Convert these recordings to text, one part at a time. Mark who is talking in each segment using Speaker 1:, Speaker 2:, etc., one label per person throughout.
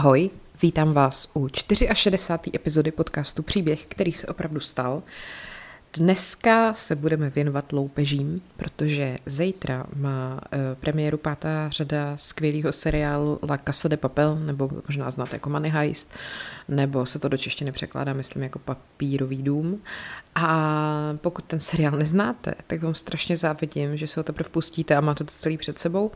Speaker 1: Ahoj, vítám vás u 64. epizody podcastu Příběh, který se opravdu stal. Dneska se budeme věnovat loupežím, protože zítra má uh, premiéru pátá řada skvělého seriálu La Casa de Papel, nebo možná znáte jako Money Heist, nebo se to do češtiny překládá, myslím, jako papírový dům. A pokud ten seriál neznáte, tak vám strašně závidím, že se ho teprve pustíte a máte to celý před sebou. Uh,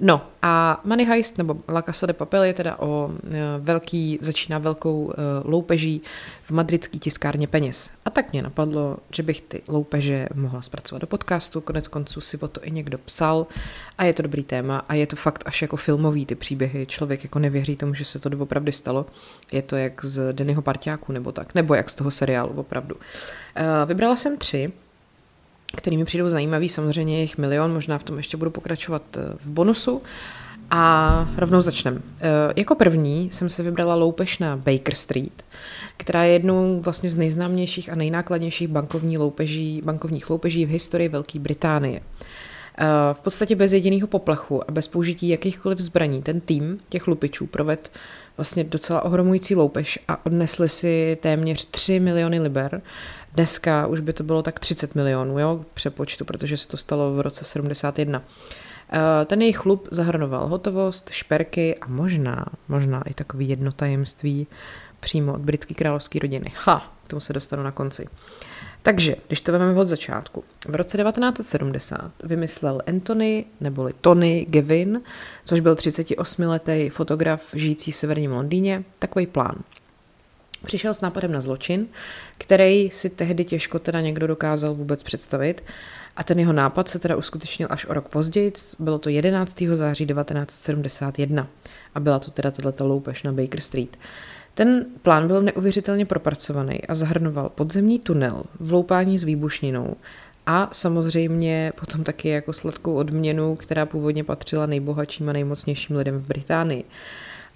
Speaker 1: No a Money Heist nebo La Casa de Papel je teda o e, velký, začíná velkou e, loupeží v madridské tiskárně peněz. A tak mě napadlo, že bych ty loupeže mohla zpracovat do podcastu, konec konců si o to i někdo psal a je to dobrý téma a je to fakt až jako filmový ty příběhy, člověk jako nevěří tomu, že se to doopravdy stalo. Je to jak z Dennyho parťáku nebo tak, nebo jak z toho seriálu opravdu. E, vybrala jsem tři, který mi přijdou zajímavý, samozřejmě jich milion, možná v tom ještě budu pokračovat eh, v bonusu. A rovnou začneme. Eh, jako první jsem se vybrala loupež na Baker Street, která je jednou vlastně z nejznámějších a nejnákladnějších bankovní loupeží, bankovních loupeží v historii Velké Británie. Eh, v podstatě bez jediného poplachu a bez použití jakýchkoliv zbraní ten tým těch lupičů proved vlastně docela ohromující loupež a odnesli si téměř 3 miliony liber, Dneska už by to bylo tak 30 milionů, jo, přepočtu, protože se to stalo v roce 71. Eh, ten jejich chlup zahrnoval hotovost, šperky a možná, možná i takový jedno tajemství přímo od britské královské rodiny. Ha, k tomu se dostanu na konci. Takže, když to vezmeme od začátku, v roce 1970 vymyslel Anthony, neboli Tony Gavin, což byl 38-letý fotograf žijící v severním Londýně, takový plán – Přišel s nápadem na zločin, který si tehdy těžko teda někdo dokázal vůbec představit. A ten jeho nápad se teda uskutečnil až o rok později, bylo to 11. září 1971 a byla to teda tato loupež na Baker Street. Ten plán byl neuvěřitelně propracovaný a zahrnoval podzemní tunel, vloupání s výbušninou a samozřejmě potom taky jako sladkou odměnu, která původně patřila nejbohatším a nejmocnějším lidem v Británii.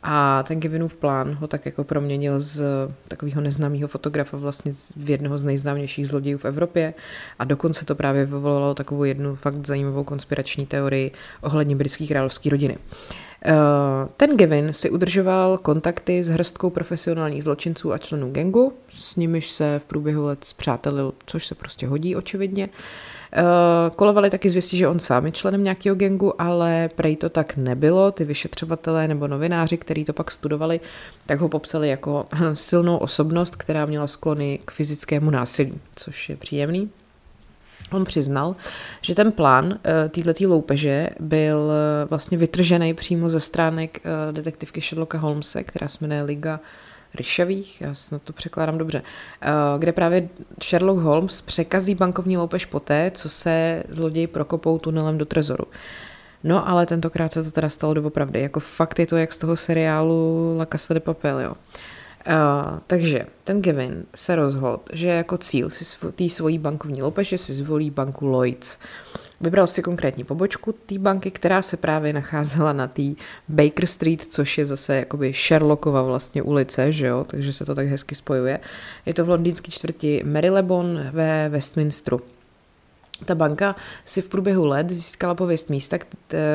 Speaker 1: A ten Kevinův plán ho tak jako proměnil z takového neznámého fotografa vlastně v jednoho z nejznámějších zlodějů v Evropě a dokonce to právě vyvolalo takovou jednu fakt zajímavou konspirační teorii ohledně britské královské rodiny. Eh, ten Gavin si udržoval kontakty s hrstkou profesionálních zločinců a členů gengu, s nimiž se v průběhu let zpřátelil, což se prostě hodí očividně. Eh, kolovaly taky zvěstí, že on sám je členem nějakého gengu, ale prej to tak nebylo. Ty vyšetřovatelé nebo novináři, kteří to pak studovali, tak ho popsali jako silnou osobnost, která měla sklony k fyzickému násilí, což je příjemný. On přiznal, že ten plán eh, této loupeže byl eh, vlastně vytržený přímo ze stránek detektivky Sherlocka Holmese, která se jmenuje Liga Ryšavých, já snad to překládám dobře, eh, kde právě Sherlock Holmes překazí bankovní loupež poté, co se zloději prokopou tunelem do trezoru. No ale tentokrát se to teda stalo doopravdy, jako fakt je to jak z toho seriálu La Casa de Papel, jo. Uh, takže ten Gavin se rozhodl, že jako cíl si sv- tý svojí bankovní loupeže si zvolí banku Lloyds. Vybral si konkrétní pobočku té banky, která se právě nacházela na té Baker Street, což je zase jakoby Sherlockova vlastně ulice, že jo, takže se to tak hezky spojuje. Je to v londýnské čtvrti Marylebone ve Westminsteru. Ta banka si v průběhu let získala pověst místa,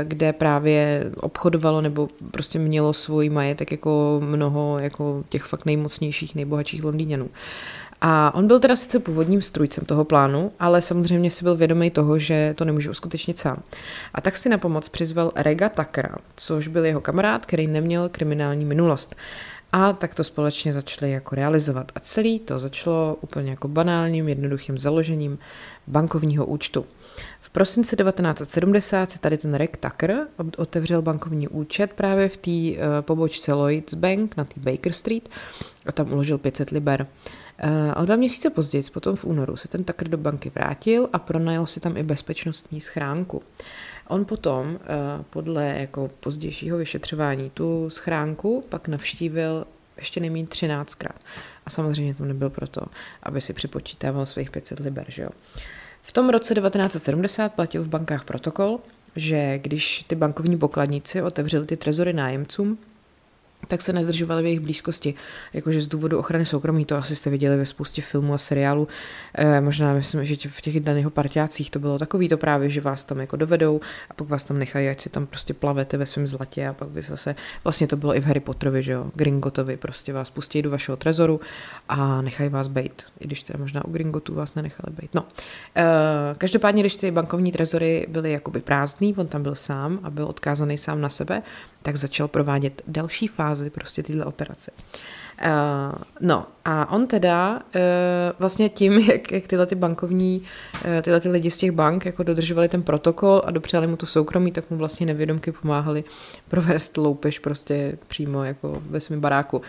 Speaker 1: kde právě obchodovalo nebo prostě mělo svůj majetek jako mnoho jako těch fakt nejmocnějších, nejbohatších Londýňanů. A on byl teda sice původním strujcem toho plánu, ale samozřejmě si byl vědomý toho, že to nemůže uskutečnit sám. A tak si na pomoc přizval Rega Takera, což byl jeho kamarád, který neměl kriminální minulost. A tak to společně začali jako realizovat. A celý to začalo úplně jako banálním, jednoduchým založením bankovního účtu. V prosinci 1970 se tady ten Reg Tucker otevřel bankovní účet právě v té uh, pobočce Lloyds Bank na té Baker Street a tam uložil 500 liber. Uh, a dva měsíce později, potom v únoru, se ten Tucker do banky vrátil a pronajal si tam i bezpečnostní schránku. On potom, uh, podle jako pozdějšího vyšetřování, tu schránku pak navštívil ještě nejméně 13krát. A samozřejmě to nebyl proto, aby si připočítával svých 500 liber, že jo. V tom roce 1970 platil v bankách protokol, že když ty bankovní pokladníci otevřeli ty trezory nájemcům, tak se nezdržovali v jejich blízkosti. Jakože z důvodu ochrany soukromí, to asi jste viděli ve spoustě filmů a seriálů. E, možná myslím, že v těch daných parťácích to bylo takový to právě, že vás tam jako dovedou a pak vás tam nechají, ať si tam prostě plavete ve svém zlatě a pak vy zase, vlastně to bylo i v Harry Potterovi, že jo, Gringotovi, prostě vás pustí do vašeho trezoru a nechají vás bejt, i když teda možná u Gringotu vás nenechali bejt. No, e, každopádně, když ty bankovní trezory byly jakoby prázdný, on tam byl sám a byl odkázaný sám na sebe, tak začal provádět další fázi prostě tyhle operace. Uh, no a on teda uh, vlastně tím, jak, jak tyhle ty bankovní, uh, tyhle ty lidi z těch bank jako dodržovali ten protokol a dopřáli mu to soukromí, tak mu vlastně nevědomky pomáhali provést loupež prostě přímo jako ve svém baráku.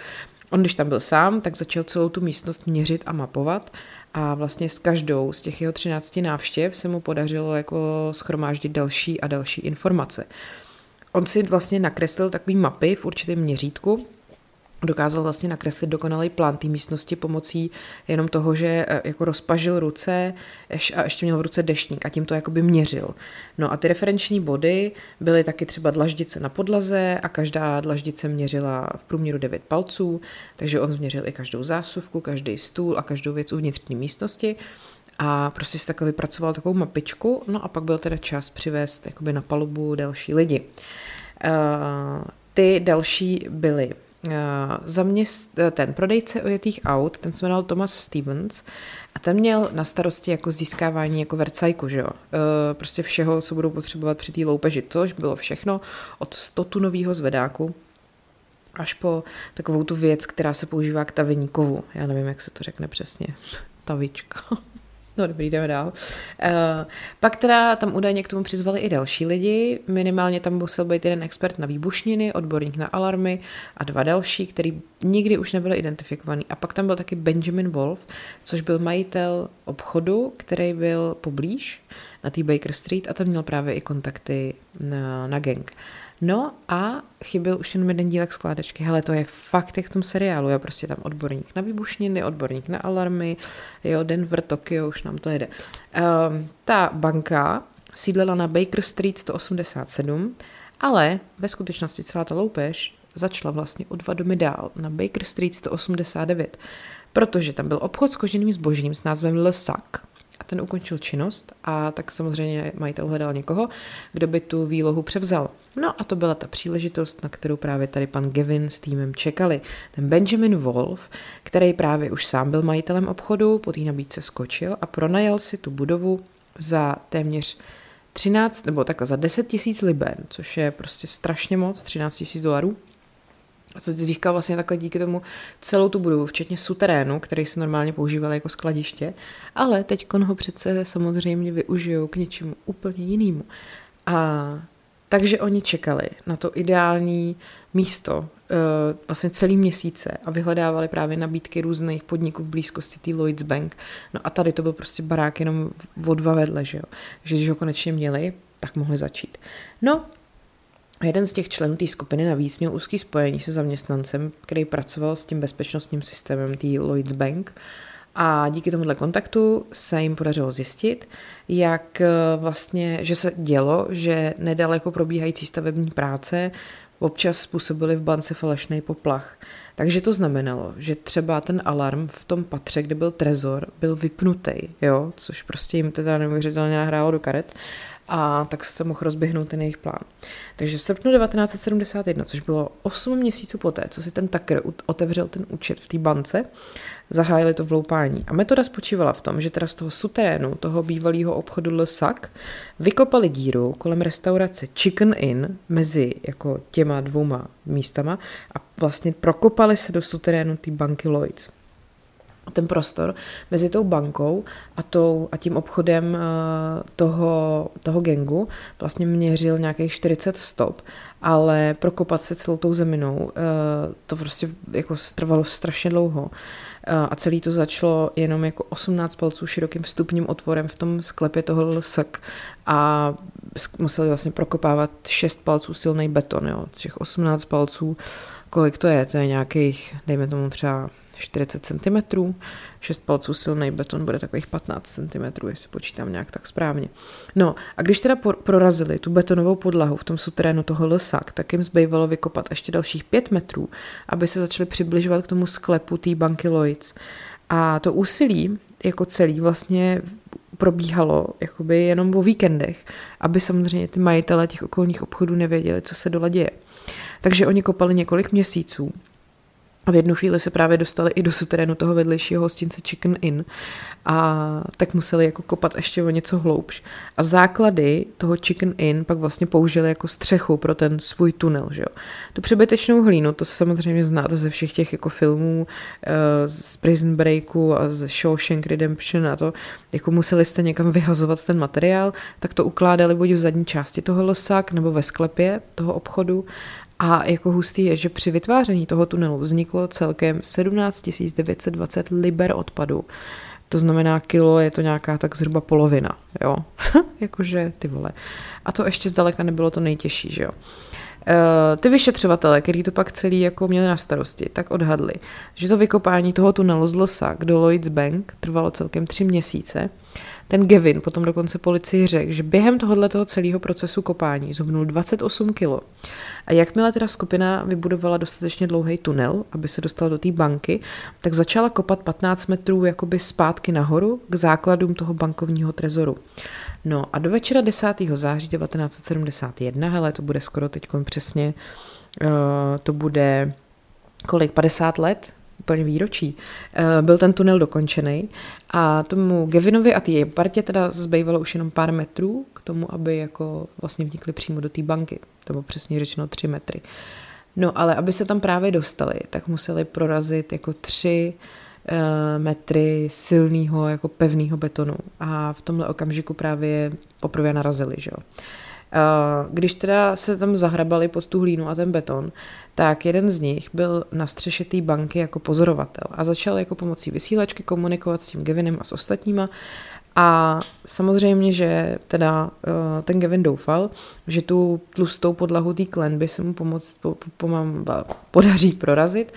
Speaker 1: On, když tam byl sám, tak začal celou tu místnost měřit a mapovat a vlastně s každou z těch jeho 13 návštěv se mu podařilo jako schromáždit další a další informace. Uh, on si vlastně nakreslil takový mapy v určitém měřítku, dokázal vlastně nakreslit dokonalý plán té místnosti pomocí jenom toho, že e, jako rozpažil ruce a ještě měl v ruce deštník a tím to jakoby měřil. No a ty referenční body byly taky třeba dlaždice na podlaze a každá dlaždice měřila v průměru 9 palců, takže on změřil i každou zásuvku, každý stůl a každou věc uvnitř té místnosti a prostě si takhle vypracoval takovou mapičku, no a pak byl teda čas přivést jakoby na palubu další lidi. Uh, ty další byly uh, zaměst, ten prodejce ojetých aut, ten se jmenoval Thomas Stevens a ten měl na starosti jako získávání jako vercajku, že jo? Prostě všeho, co budou potřebovat při té loupeži, což bylo všechno od 100 tunového zvedáku až po takovou tu věc, která se používá k tavení kovu. Já nevím, jak se to řekne přesně. Tavička. No dobrý, jdeme dál. Uh, pak teda tam údajně k tomu přizvali i další lidi, minimálně tam musel být jeden expert na výbušniny, odborník na alarmy a dva další, který nikdy už nebyli identifikovaný. A pak tam byl taky Benjamin Wolf, což byl majitel obchodu, který byl poblíž na té Baker Street a tam měl právě i kontakty na, na gang. No a chyběl už jenom jeden dílek skládačky. Hele, to je fakt jak v tom seriálu. Je prostě tam odborník na výbušniny, odborník na alarmy, jo, Denver, Tokio, už nám to jede. Um, ta banka sídlela na Baker Street 187, ale ve skutečnosti celá ta loupež začala vlastně o dva domy dál, na Baker Street 189, protože tam byl obchod s koženým zbožím s názvem Le Sac a ten ukončil činnost a tak samozřejmě majitel hledal někoho, kdo by tu výlohu převzal. No a to byla ta příležitost, na kterou právě tady pan Gavin s týmem čekali. Ten Benjamin Wolf, který právě už sám byl majitelem obchodu, po té nabídce skočil a pronajal si tu budovu za téměř 13, nebo takhle za 10 tisíc liben, což je prostě strašně moc, 13 tisíc dolarů. A co získal vlastně takhle díky tomu celou tu budovu, včetně suterénu, který se normálně používal jako skladiště, ale teď ho přece samozřejmě využijou k něčemu úplně jinému. A takže oni čekali na to ideální místo eh, vlastně celý měsíce a vyhledávali právě nabídky různých podniků v blízkosti té Lloyds Bank. No a tady to byl prostě barák jenom o dva vedle, že jo. Takže když ho konečně měli, tak mohli začít. No, jeden z těch členů té skupiny navíc měl úzký spojení se zaměstnancem, který pracoval s tím bezpečnostním systémem té Lloyds Bank. A díky tomuhle kontaktu se jim podařilo zjistit, jak eh, vlastně, že se dělo, že nedaleko probíhající stavební práce občas způsobily v bance falešný poplach. Takže to znamenalo, že třeba ten alarm v tom patře, kde byl trezor, byl vypnutý, jo, což prostě jim teda neuvěřitelně nahrálo do karet a tak se mohl rozběhnout ten jejich plán. Takže v srpnu 1971, což bylo 8 měsíců poté, co si ten Tucker otevřel ten účet v té bance, zahájili to vloupání. A metoda spočívala v tom, že teda z toho suterénu, toho bývalého obchodu Le Sac, vykopali díru kolem restaurace Chicken Inn mezi jako těma dvouma místama a vlastně prokopali se do suterénu té banky Lloyds ten prostor mezi tou bankou a, tou, a tím obchodem eh, toho, toho gengu vlastně měřil nějakých 40 stop, ale prokopat se celou tou zeminou, eh, to prostě jako trvalo strašně dlouho a celý to začalo jenom jako 18 palců širokým vstupním otvorem v tom sklepě toho lsek a museli vlastně prokopávat 6 palců silný beton, jo. Těch 18 palců, kolik to je? To je nějakých, dejme tomu třeba 40 cm, 6 palců silný beton bude takových 15 cm, jestli počítám nějak tak správně. No a když teda prorazili tu betonovou podlahu v tom suterénu toho lesak, tak jim zbývalo vykopat ještě dalších 5 metrů, aby se začali přibližovat k tomu sklepu té banky Lloyds. A to úsilí jako celý vlastně probíhalo jakoby jenom o víkendech, aby samozřejmě ty majitele těch okolních obchodů nevěděli, co se dole děje. Takže oni kopali několik měsíců a v jednu chvíli se právě dostali i do suterénu toho vedlejšího hostince Chicken Inn a tak museli jako kopat ještě o něco hloubš. A základy toho Chicken Inn pak vlastně použili jako střechu pro ten svůj tunel, že jo. Tu přebytečnou hlínu, to samozřejmě znáte ze všech těch jako filmů uh, z Prison Breaku a z Shawshank Redemption a to, jako museli jste někam vyhazovat ten materiál, tak to ukládali buď v zadní části toho losak nebo ve sklepě toho obchodu a jako hustý je, že při vytváření toho tunelu vzniklo celkem 17 920 liber odpadu. To znamená, kilo je to nějaká tak zhruba polovina, jo. Jakože ty vole. A to ještě zdaleka nebylo to nejtěžší, že jo. Eh, ty vyšetřovatele, který to pak celý jako měli na starosti, tak odhadli, že to vykopání toho tunelu z Losa do Lloyds Bank trvalo celkem tři měsíce ten Gavin potom dokonce policii řekl, že během tohoto celého procesu kopání zhubnul 28 kilo. A jakmile teda skupina vybudovala dostatečně dlouhý tunel, aby se dostala do té banky, tak začala kopat 15 metrů jakoby zpátky nahoru k základům toho bankovního trezoru. No a do večera 10. září 1971, hele, to bude skoro teď přesně, uh, to bude kolik, 50 let, úplně výročí, uh, byl ten tunel dokončený a tomu Gavinovi a té partě teda zbývalo už jenom pár metrů k tomu, aby jako vlastně vnikli přímo do té banky. To bylo přesně řečeno tři metry. No ale aby se tam právě dostali, tak museli prorazit jako tři uh, metry silného, jako pevného betonu. A v tomhle okamžiku právě poprvé narazili, že jo. Když teda se tam zahrabali pod tu hlínu a ten beton, tak jeden z nich byl na střeše té banky jako pozorovatel a začal jako pomocí vysílačky komunikovat s tím Gavinem a s ostatníma a samozřejmě, že teda uh, ten Gavin doufal, že tu tlustou podlahu té klenby se mu pomoct, po, po, podaří prorazit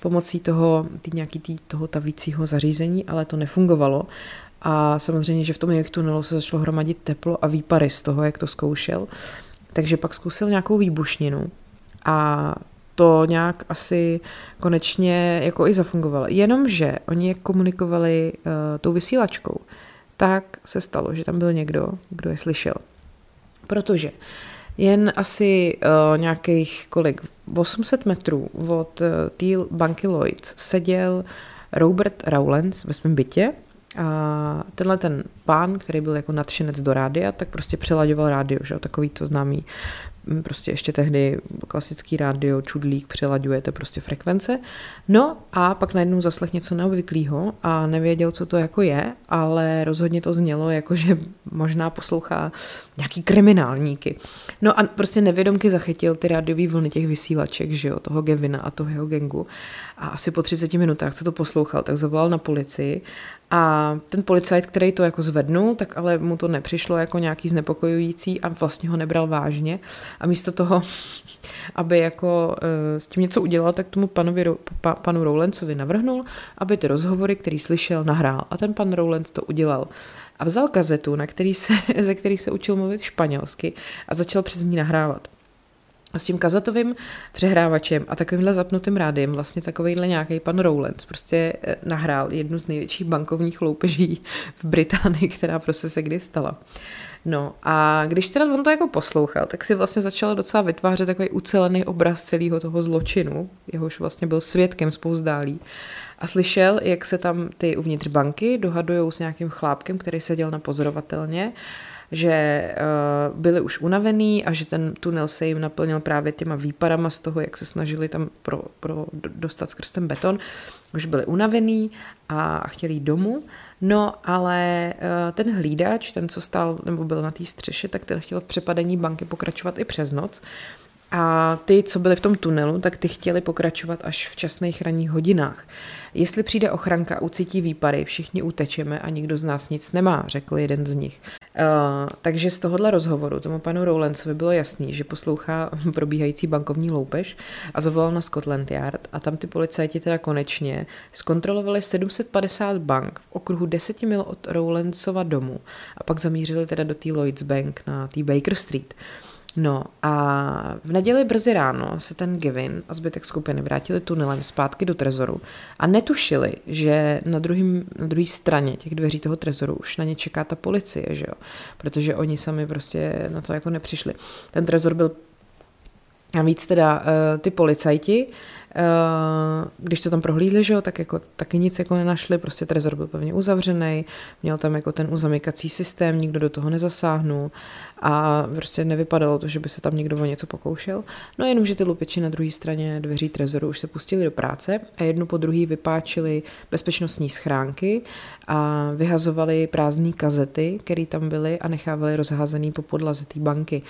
Speaker 1: pomocí toho, tý, nějaký tý, toho tavícího zařízení, ale to nefungovalo. A samozřejmě, že v tom jejich tunelu se začalo hromadit teplo a výpary z toho, jak to zkoušel. Takže pak zkusil nějakou výbušninu a to nějak asi konečně jako i zafungovalo. Jenomže oni jak komunikovali uh, tou vysílačkou, tak se stalo, že tam byl někdo, kdo je slyšel. Protože jen asi uh, nějakých kolik, 800 metrů od uh, té banky Lloyds seděl Robert Rowlands ve svém bytě a tenhle ten pán, který byl jako nadšenec do rádia, tak prostě přelaďoval rádio, že takový to známý prostě ještě tehdy klasický rádio, čudlík, přelaďujete prostě frekvence. No a pak najednou zaslech něco neobvyklého a nevěděl, co to jako je, ale rozhodně to znělo jako, že možná poslouchá nějaký kriminálníky. No a prostě nevědomky zachytil ty rádiové vlny těch vysílaček, že jo, toho Gevina a toho jeho gengu. A asi po 30 minutách, co to poslouchal, tak zavolal na policii a ten policajt, který to jako zvednul, tak ale mu to nepřišlo jako nějaký znepokojující a vlastně ho nebral vážně. A místo toho, aby jako uh, s tím něco udělal, tak tomu panovi, pa, panu Rowlandsovi navrhnul, aby ty rozhovory, který slyšel, nahrál. A ten pan Rowland to udělal. A vzal kazetu, na který se, ze který se učil mluvit španělsky a začal přes ní nahrávat. A s tím kazatovým přehrávačem a takovýmhle zapnutým rádiem vlastně takovýhle nějaký pan Rowlands prostě eh, nahrál jednu z největších bankovních loupeží v Británii, která prostě se kdy stala. No a když teda on to jako poslouchal, tak si vlastně začal docela vytvářet takový ucelený obraz celého toho zločinu, jehož vlastně byl svědkem spouzdálí. A slyšel, jak se tam ty uvnitř banky dohadují s nějakým chlápkem, který seděl na pozorovatelně že uh, byli už unavený a že ten tunel se jim naplnil právě těma výparama z toho, jak se snažili tam pro, pro dostat skrz ten beton. Už byli unavený a chtěli jít domů. No, ale uh, ten hlídač, ten, co stál nebo byl na té střeše, tak ten chtěl v přepadení banky pokračovat i přes noc. A ty, co byli v tom tunelu, tak ty chtěli pokračovat až v časných ranních hodinách. Jestli přijde ochranka ucítí výpary, všichni utečeme a nikdo z nás nic nemá, řekl jeden z nich. Uh, takže z tohohle rozhovoru tomu panu Rowlandsovi bylo jasný, že poslouchá probíhající bankovní loupež a zavolal na Scotland Yard a tam ty policajti teda konečně zkontrolovali 750 bank v okruhu 10 mil od Rowlandsova domu a pak zamířili teda do té Lloyds Bank na té Baker Street. Uh, No a v neděli brzy ráno se ten Gavin a zbytek skupiny vrátili tunelem zpátky do trezoru a netušili, že na druhé na druhý straně těch dveří toho trezoru už na ně čeká ta policie, že jo? Protože oni sami prostě na to jako nepřišli. Ten trezor byl a víc teda uh, ty policajti, uh, když to tam prohlídli, že jo, tak jako taky nic jako nenašli, prostě trezor byl pevně uzavřený, měl tam jako ten uzamykací systém, nikdo do toho nezasáhnul a prostě nevypadalo to, že by se tam někdo o něco pokoušel. No jenom, že ty lupiči na druhé straně dveří trezoru už se pustili do práce a jednu po druhý vypáčili bezpečnostní schránky a vyhazovali prázdné kazety, které tam byly a nechávali rozházený po podlaze té banky.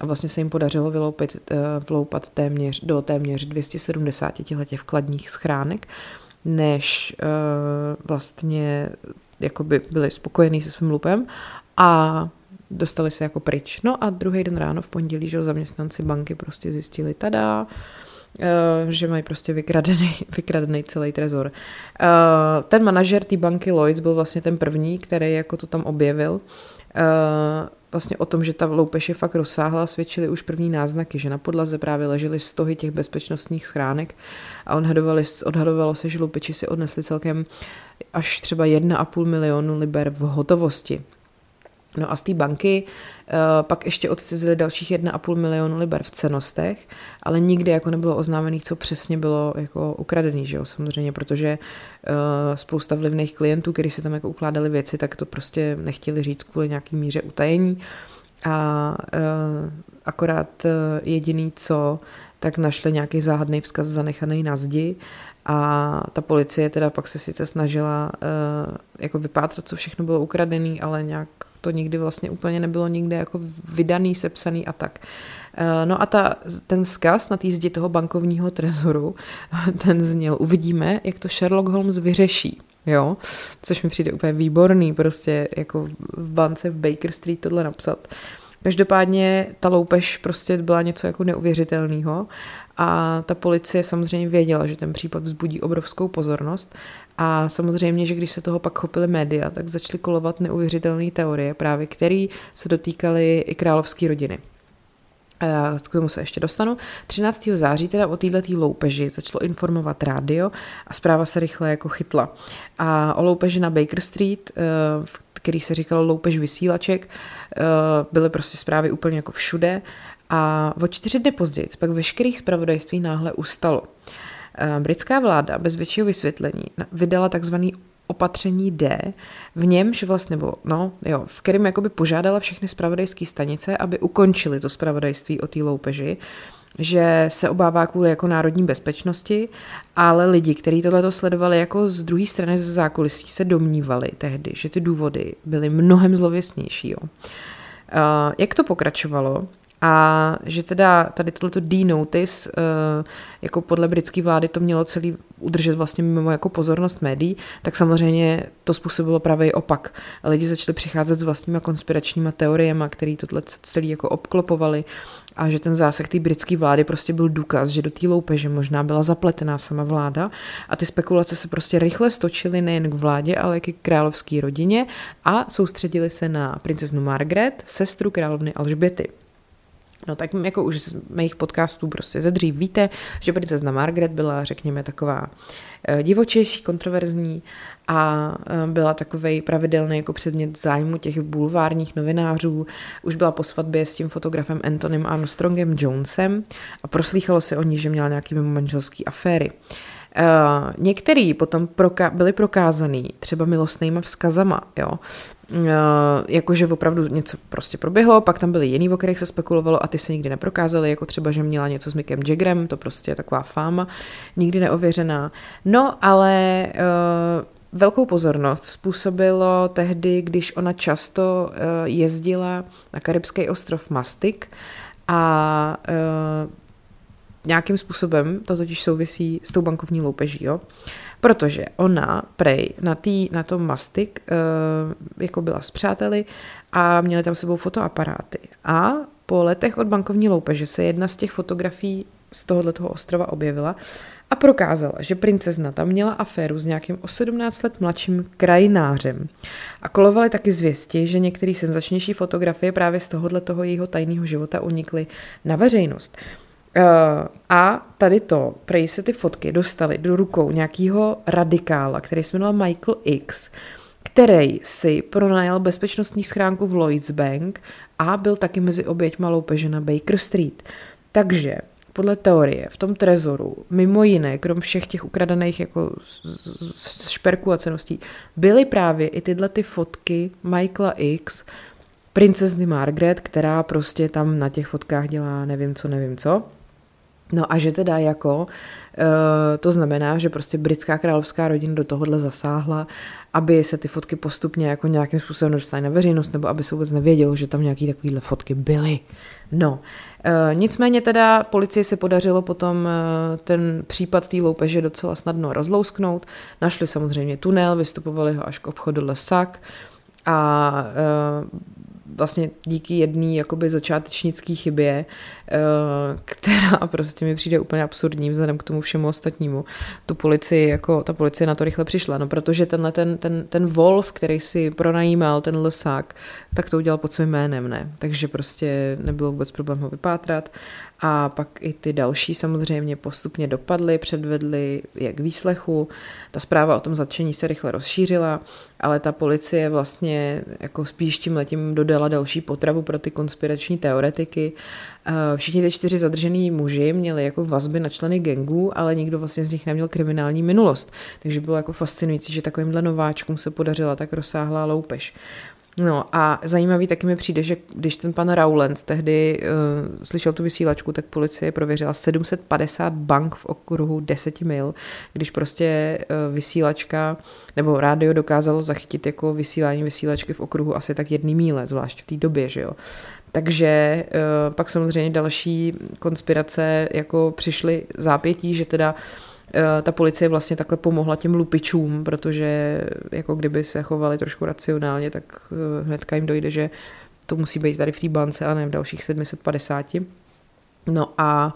Speaker 1: A vlastně se jim podařilo vyloupit, eh, vloupat téměř, do téměř 270 těchto vkladních schránek, než uh, vlastně jakoby byli spokojení se svým lupem a dostali se jako pryč. No a druhý den ráno v pondělí, že zaměstnanci banky prostě zjistili, tada, eh, že mají prostě vykradený, vykradený celý trezor. Ten manažer té banky Lloyds byl vlastně ten první, který jako to tam objevil vlastně o tom, že ta loupež je fakt rozsáhla, svědčily už první náznaky, že na podlaze právě ležely stohy těch bezpečnostních schránek a odhadovalo se, že loupeči si odnesli celkem až třeba 1,5 milionu liber v hotovosti. No a z té banky uh, pak ještě odcizili dalších 1,5 milionu liber v cenostech, ale nikdy jako nebylo oznámený, co přesně bylo jako ukradený, že jo, samozřejmě, protože uh, spousta vlivných klientů, kteří si tam jako ukládali věci, tak to prostě nechtěli říct kvůli nějaký míře utajení. A uh, akorát jediný co, tak našli nějaký záhadný vzkaz zanechaný na zdi a ta policie teda pak se sice snažila uh, jako vypátrat, co všechno bylo ukradený, ale nějak to nikdy vlastně úplně nebylo nikde jako vydaný, sepsaný a tak. Eh, no a ta, ten vzkaz na té zdi toho bankovního trezoru, ten zněl, uvidíme, jak to Sherlock Holmes vyřeší. Jo, což mi přijde úplně výborný, prostě jako v bance v Baker Street tohle napsat. Každopádně ta loupež prostě byla něco jako neuvěřitelného a ta policie samozřejmě věděla, že ten případ vzbudí obrovskou pozornost a samozřejmě, že když se toho pak chopily média, tak začaly kolovat neuvěřitelné teorie, právě které se dotýkaly i královské rodiny. K tomu se ještě dostanu. 13. září teda o této loupeži začalo informovat rádio a zpráva se rychle jako chytla. A o loupeži na Baker Street, eh, v který se říkalo loupež vysílaček, eh, byly prostě zprávy úplně jako všude a o čtyři dny později pak veškerých zpravodajství náhle ustalo. Eh, britská vláda bez většího vysvětlení vydala takzvaný opatření D, v němž vlastně, nebo no, jo, v kterém jakoby požádala všechny spravodajské stanice, aby ukončili to spravodajství o té loupeži, že se obává kvůli jako národní bezpečnosti, ale lidi, kteří tohleto sledovali jako z druhé strany ze zákulisí, se domnívali tehdy, že ty důvody byly mnohem zlověstnější. Jo. Uh, jak to pokračovalo? A že teda tady tohleto D-notice, uh, jako podle britské vlády to mělo celý udržet vlastně mimo jako pozornost médií, tak samozřejmě to způsobilo právě opak. Lidi začali přicházet s vlastníma konspiračníma teoriemi, které tohle celý jako obklopovali a že ten zásah té britské vlády prostě byl důkaz, že do té loupeže možná byla zapletená sama vláda a ty spekulace se prostě rychle stočily nejen k vládě, ale i k královské rodině a soustředili se na princeznu Margaret, sestru královny Alžběty. No tak jako už z mých podcastů prostě ze dřív víte, že princezna Margaret byla, řekněme, taková eh, divočejší, kontroverzní a eh, byla takový pravidelný jako předmět zájmu těch bulvárních novinářů. Už byla po svatbě s tím fotografem Antonym Armstrongem Jonesem a proslýchalo se o ní, že měla nějaký mimo manželský aféry. Uh, některý potom proka- byli prokázaný třeba milostnýma vzkazama, jo. Uh, jakože opravdu něco prostě proběhlo, pak tam byly jiný, o kterých se spekulovalo a ty se nikdy neprokázaly, jako třeba, že měla něco s Mickem Jaggerem, to prostě je taková fáma, nikdy neověřená. No, ale uh, velkou pozornost způsobilo tehdy, když ona často uh, jezdila na karibský ostrov Mastik a uh, nějakým způsobem to totiž souvisí s tou bankovní loupeží, jo. Protože ona, prej, na, tý, na tom mastik, uh, jako byla s přáteli a měli tam sebou fotoaparáty. A po letech od bankovní loupeže se jedna z těch fotografií z tohoto ostrova objevila a prokázala, že princezna tam měla aféru s nějakým o 17 let mladším krajinářem. A kolovaly taky zvěsti, že některé senzačnější fotografie právě z tohohle toho jejího tajného života unikly na veřejnost. Uh, a tady to, prej se ty fotky dostaly do rukou nějakého radikála, který se jmenoval Michael X, který si pronajal bezpečnostní schránku v Lloyds Bank a byl taky mezi oběťma loupeže na Baker Street. Takže podle teorie v tom trezoru, mimo jiné, krom všech těch ukradených jako šperků a ceností, byly právě i tyhle ty fotky Michaela X, princezny Margaret, která prostě tam na těch fotkách dělá nevím co, nevím co. No a že teda jako, eh, to znamená, že prostě britská královská rodina do tohohle zasáhla, aby se ty fotky postupně jako nějakým způsobem dostaly na veřejnost, nebo aby se vůbec nevědělo, že tam nějaký takovýhle fotky byly. No, e, nicméně teda policii se podařilo potom e, ten případ té loupeže docela snadno rozlousknout. Našli samozřejmě tunel, vystupovali ho až k obchodu Lesak a vlastně díky jedné začátečnické chybě, eh, která prostě mi přijde úplně absurdní vzhledem k tomu všemu ostatnímu. Tu policii, jako ta policie na to rychle přišla, no protože tenhle ten, ten, ten Wolf, který si pronajímal, ten lesák, tak to udělal pod svým jménem, ne? Takže prostě nebylo vůbec problém ho vypátrat a pak i ty další samozřejmě postupně dopadly, předvedly je k výslechu. Ta zpráva o tom zatčení se rychle rozšířila, ale ta policie vlastně jako spíš tím letím dodala další potravu pro ty konspirační teoretiky. Eh, všichni ty čtyři zadržený muži měli jako vazby na členy gengů, ale nikdo vlastně z nich neměl kriminální minulost. Takže bylo jako fascinující, že takovýmhle nováčkům se podařila tak rozsáhlá loupež. No a zajímavý taky mi přijde, že když ten pan Rowlands tehdy uh, slyšel tu vysílačku, tak policie prověřila 750 bank v okruhu 10 mil, když prostě uh, vysílačka nebo rádio dokázalo zachytit jako vysílání vysílačky v okruhu asi tak jedný míle, zvlášť v té době, že jo. Takže uh, pak samozřejmě další konspirace jako přišly zápětí, že teda uh, Eh, ta policie vlastně takhle pomohla těm lupičům, protože jako kdyby se chovali trošku racionálně, tak eh, hnedka jim dojde, že to musí být tady v té bance a ne v dalších 750. No a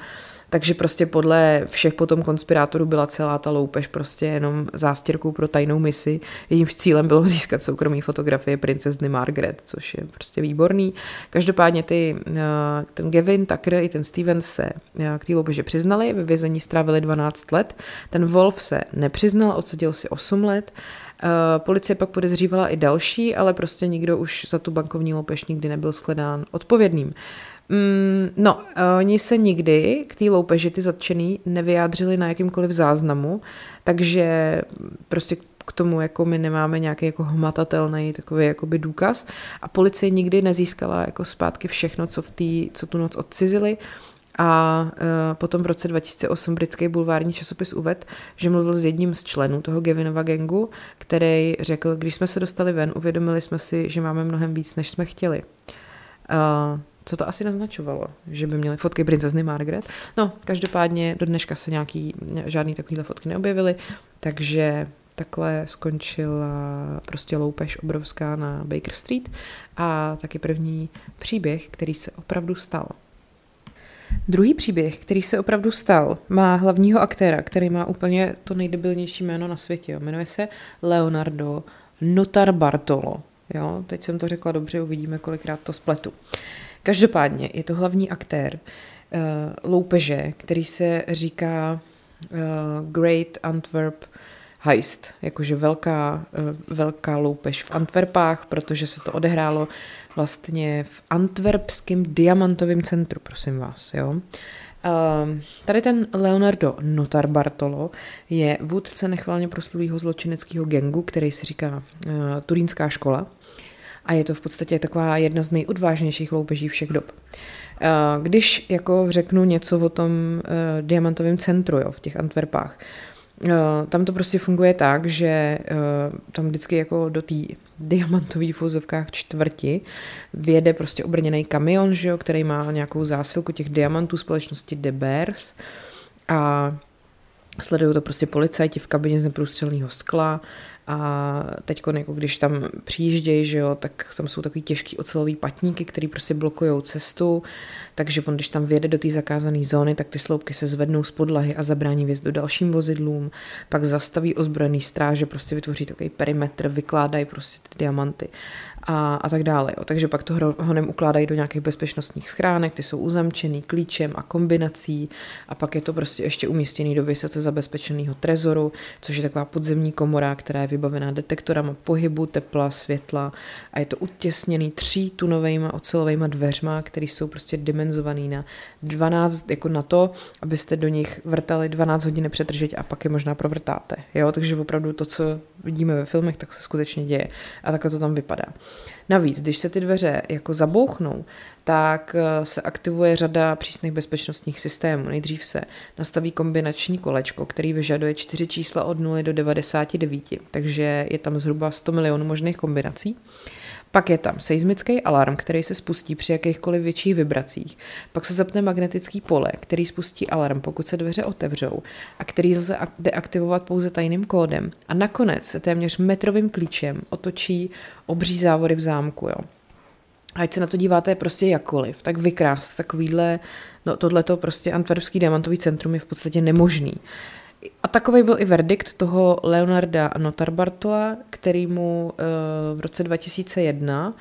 Speaker 1: takže prostě podle všech potom konspirátorů byla celá ta loupež prostě jenom zástěrkou pro tajnou misi. Jejímž cílem bylo získat soukromí fotografie princezny Margaret, což je prostě výborný. Každopádně ty, eh, ten Gavin Tucker i ten Steven se eh, k té loupeži přiznali, ve vězení strávili 12 let. Ten Wolf se nepřiznal, odseděl si 8 let. Uh, policie pak podezřívala i další, ale prostě nikdo už za tu bankovní loupež nikdy nebyl shledán odpovědným. Mm, no, oni se nikdy k té loupeži ty zatčený nevyjádřili na jakýmkoliv záznamu, takže prostě k tomu jako my nemáme nějaký jako hmatatelný takový jakoby důkaz a policie nikdy nezískala jako zpátky všechno, co, v tý, co tu noc odcizili a uh, potom v roce 2008 britský bulvární časopis uvedl, že mluvil s jedním z členů toho Gavinova gengu, který řekl, když jsme se dostali ven, uvědomili jsme si, že máme mnohem víc, než jsme chtěli. Uh, co to asi naznačovalo, že by měly fotky princezny Margaret. No, každopádně do dneška se nějaký, žádný takovýhle fotky neobjevily, takže takhle skončila prostě loupež obrovská na Baker Street a taky první příběh, který se opravdu stal. Druhý příběh, který se opravdu stal, má hlavního aktéra, který má úplně to nejdebilnější jméno na světě. Jo. Jmenuje se Leonardo Notar Bartolo. Jo, teď jsem to řekla dobře, uvidíme, kolikrát to spletu. Každopádně je to hlavní aktér uh, loupeže, který se říká uh, Great Antwerp Heist, jakože velká, uh, velká loupež v Antwerpách, protože se to odehrálo vlastně v Antwerpském diamantovém centru, prosím vás, jo. Uh, tady ten Leonardo Notar Bartolo je vůdce nechválně proslulého zločineckého gengu, který se říká uh, Turínská škola a je to v podstatě taková jedna z nejodvážnějších loupeží všech dob. Eh, když jako řeknu něco o tom uh, diamantovém centru jo, v těch Antwerpách, uh, tam to prostě funguje tak, že tam vždycky jako do té diamantový v úzovkách čtvrti vjede prostě obrněný kamion, že jo, který má nějakou zásilku těch diamantů společnosti De Beers a sledují to prostě policajti v kabině z neprůstřelného skla a teď, jako když tam přijíždějí, že jo, tak tam jsou takový těžký ocelový patníky, které prostě blokují cestu, takže on, když tam vjede do té zakázané zóny, tak ty sloupky se zvednou z podlahy a zabrání do dalším vozidlům, pak zastaví ozbrojený stráže, prostě vytvoří takový perimetr, vykládají prostě ty diamanty a, a tak dále. Jo. Takže pak to honem ukládají do nějakých bezpečnostních schránek, ty jsou uzamčený klíčem a kombinací a pak je to prostě ještě umístěný do vysoce zabezpečeného trezoru, což je taková podzemní komora, která je vybavená detektorama pohybu, tepla, světla a je to utěsněný tří tunovými ocelovými dveřma, které jsou prostě dimenzovaný na 12, jako na to, abyste do nich vrtali 12 hodin nepřetržitě a pak je možná provrtáte. Jo? Takže opravdu to, co vidíme ve filmech, tak se skutečně děje a takhle to tam vypadá. Navíc, když se ty dveře jako zabouchnou, tak eh, se aktivuje řada přísných bezpečnostních systémů. Nejdřív se nastaví kombinační kolečko, který vyžaduje čtyři čísla od 0 do 99, takže je tam zhruba 100 milionů možných kombinací. Pak je tam seismický alarm, který se spustí při jakýchkoliv větších vibracích. Pak se zapne magnetický pole, který spustí alarm, pokud se dveře otevřou a který lze deaktivovat pouze tajným kódem. A nakonec se téměř metrovým klíčem otočí obří závody v zámku. Jo. Ať se na to díváte prostě jakkoliv, tak vykrást takovýhle, no tohleto prostě antwerpský diamantový centrum je v podstatě nemožný. A takový byl i verdikt toho Leonarda Notarbartola, který mu eh, v roce 2001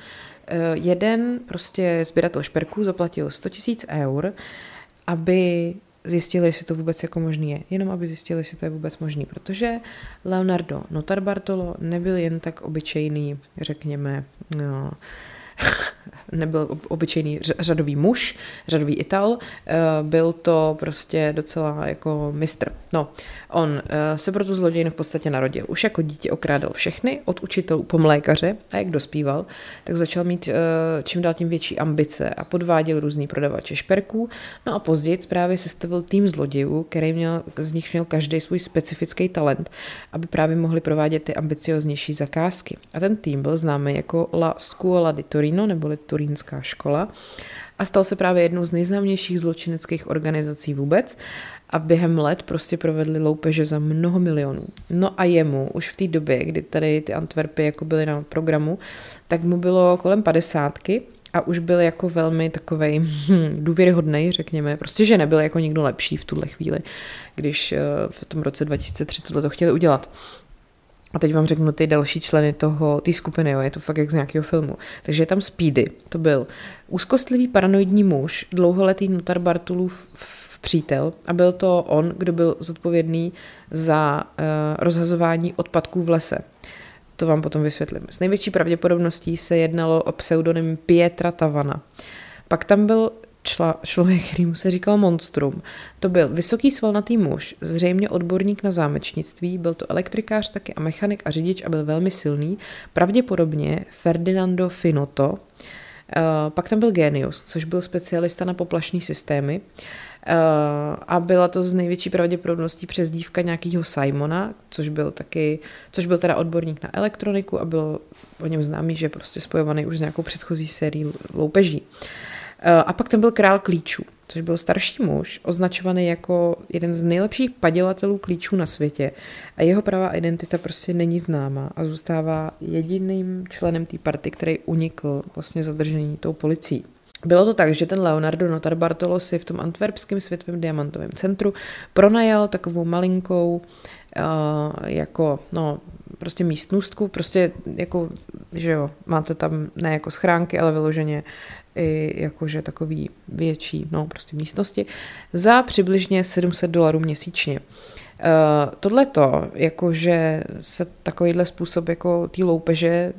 Speaker 1: eh, jeden prostě sběratel šperků zaplatil 100 000 eur, aby zjistili, jestli to vůbec jako možný je. Jenom aby zjistili, jestli to je vůbec možný, protože Leonardo Notarbartolo nebyl jen tak obyčejný, řekněme, no, nebyl obyčejný řadový muž, řadový Ital, eh, byl to prostě docela jako mistr. No, on eh, se pro tu zlodějnu v podstatě narodil. Už jako dítě okrádal všechny, od učitelů po mlékaře a jak dospíval, tak začal mít eh, čím dál tím větší ambice a podváděl různý prodavače šperků. No a později právě sestavil tým zlodějů, který měl, z nich měl každý svůj specifický talent, aby právě mohli provádět ty ambicioznější zakázky. A ten tým byl známý jako La Scuola di Torino, neboli Turínská škola a stal se právě jednou z nejznámějších zločineckých organizací vůbec a během let prostě provedli loupeže za mnoho milionů. No a jemu už v té době, kdy tady ty Antwerpy jako byly na programu, tak mu bylo kolem padesátky a už byl jako velmi takovej hm, důvěryhodný, řekněme. Prostě, že nebyl jako nikdo lepší v tuhle chvíli, když eh, v tom roce 2003 tohle to chtěli udělat. A teď vám řeknu ty další členy toho, té skupiny, jo, je to fakt jak z nějakého filmu. Takže je tam Speedy, to byl úzkostlivý paranoidní muž, dlouholetý notar Bartulův přítel a byl to on, kdo byl zodpovědný za uh, rozhazování odpadků v lese. To vám potom vysvětlím. S největší pravděpodobností se jednalo o pseudonym Pietra Tavana. Pak tam byl čla, člověk, který mu se říkal Monstrum. To byl vysoký svalnatý muž, zřejmě odborník na zámečnictví, byl to elektrikář taky a mechanik a řidič a byl velmi silný, pravděpodobně Ferdinando Finotto. Uh, pak tam byl Genius, což byl specialista na poplašní systémy. Uh, a byla to z největší pravděpodobností přezdívka nějakého Simona, což byl taky, což byl teda odborník na elektroniku a bylo o něm známý, že je prostě spojovaný už s nějakou předchozí sérií loupeží. Uh, Eh, a pak tam byl král klíčů, což byl starší muž, označovaný jako jeden z nejlepších padělatelů klíčů na světě. A jeho pravá identita prostě není známa a zůstává jediným členem té party, který unikl vlastně zadržení tou policií. Bylo to tak, že ten Leonardo Notar Bartolo si v tom antwerpském světovém diamantovém centru pronajal takovou malinkou uh, jako, no, prostě místnostku, prostě jako, že jo, máte tam ne jako schránky, ale vyloženě i jakože takový větší, no prostě místnosti, za přibližně 700 dolarů měsíčně. Uh, tohleto, jakože se takovýhle způsob jako té loupeže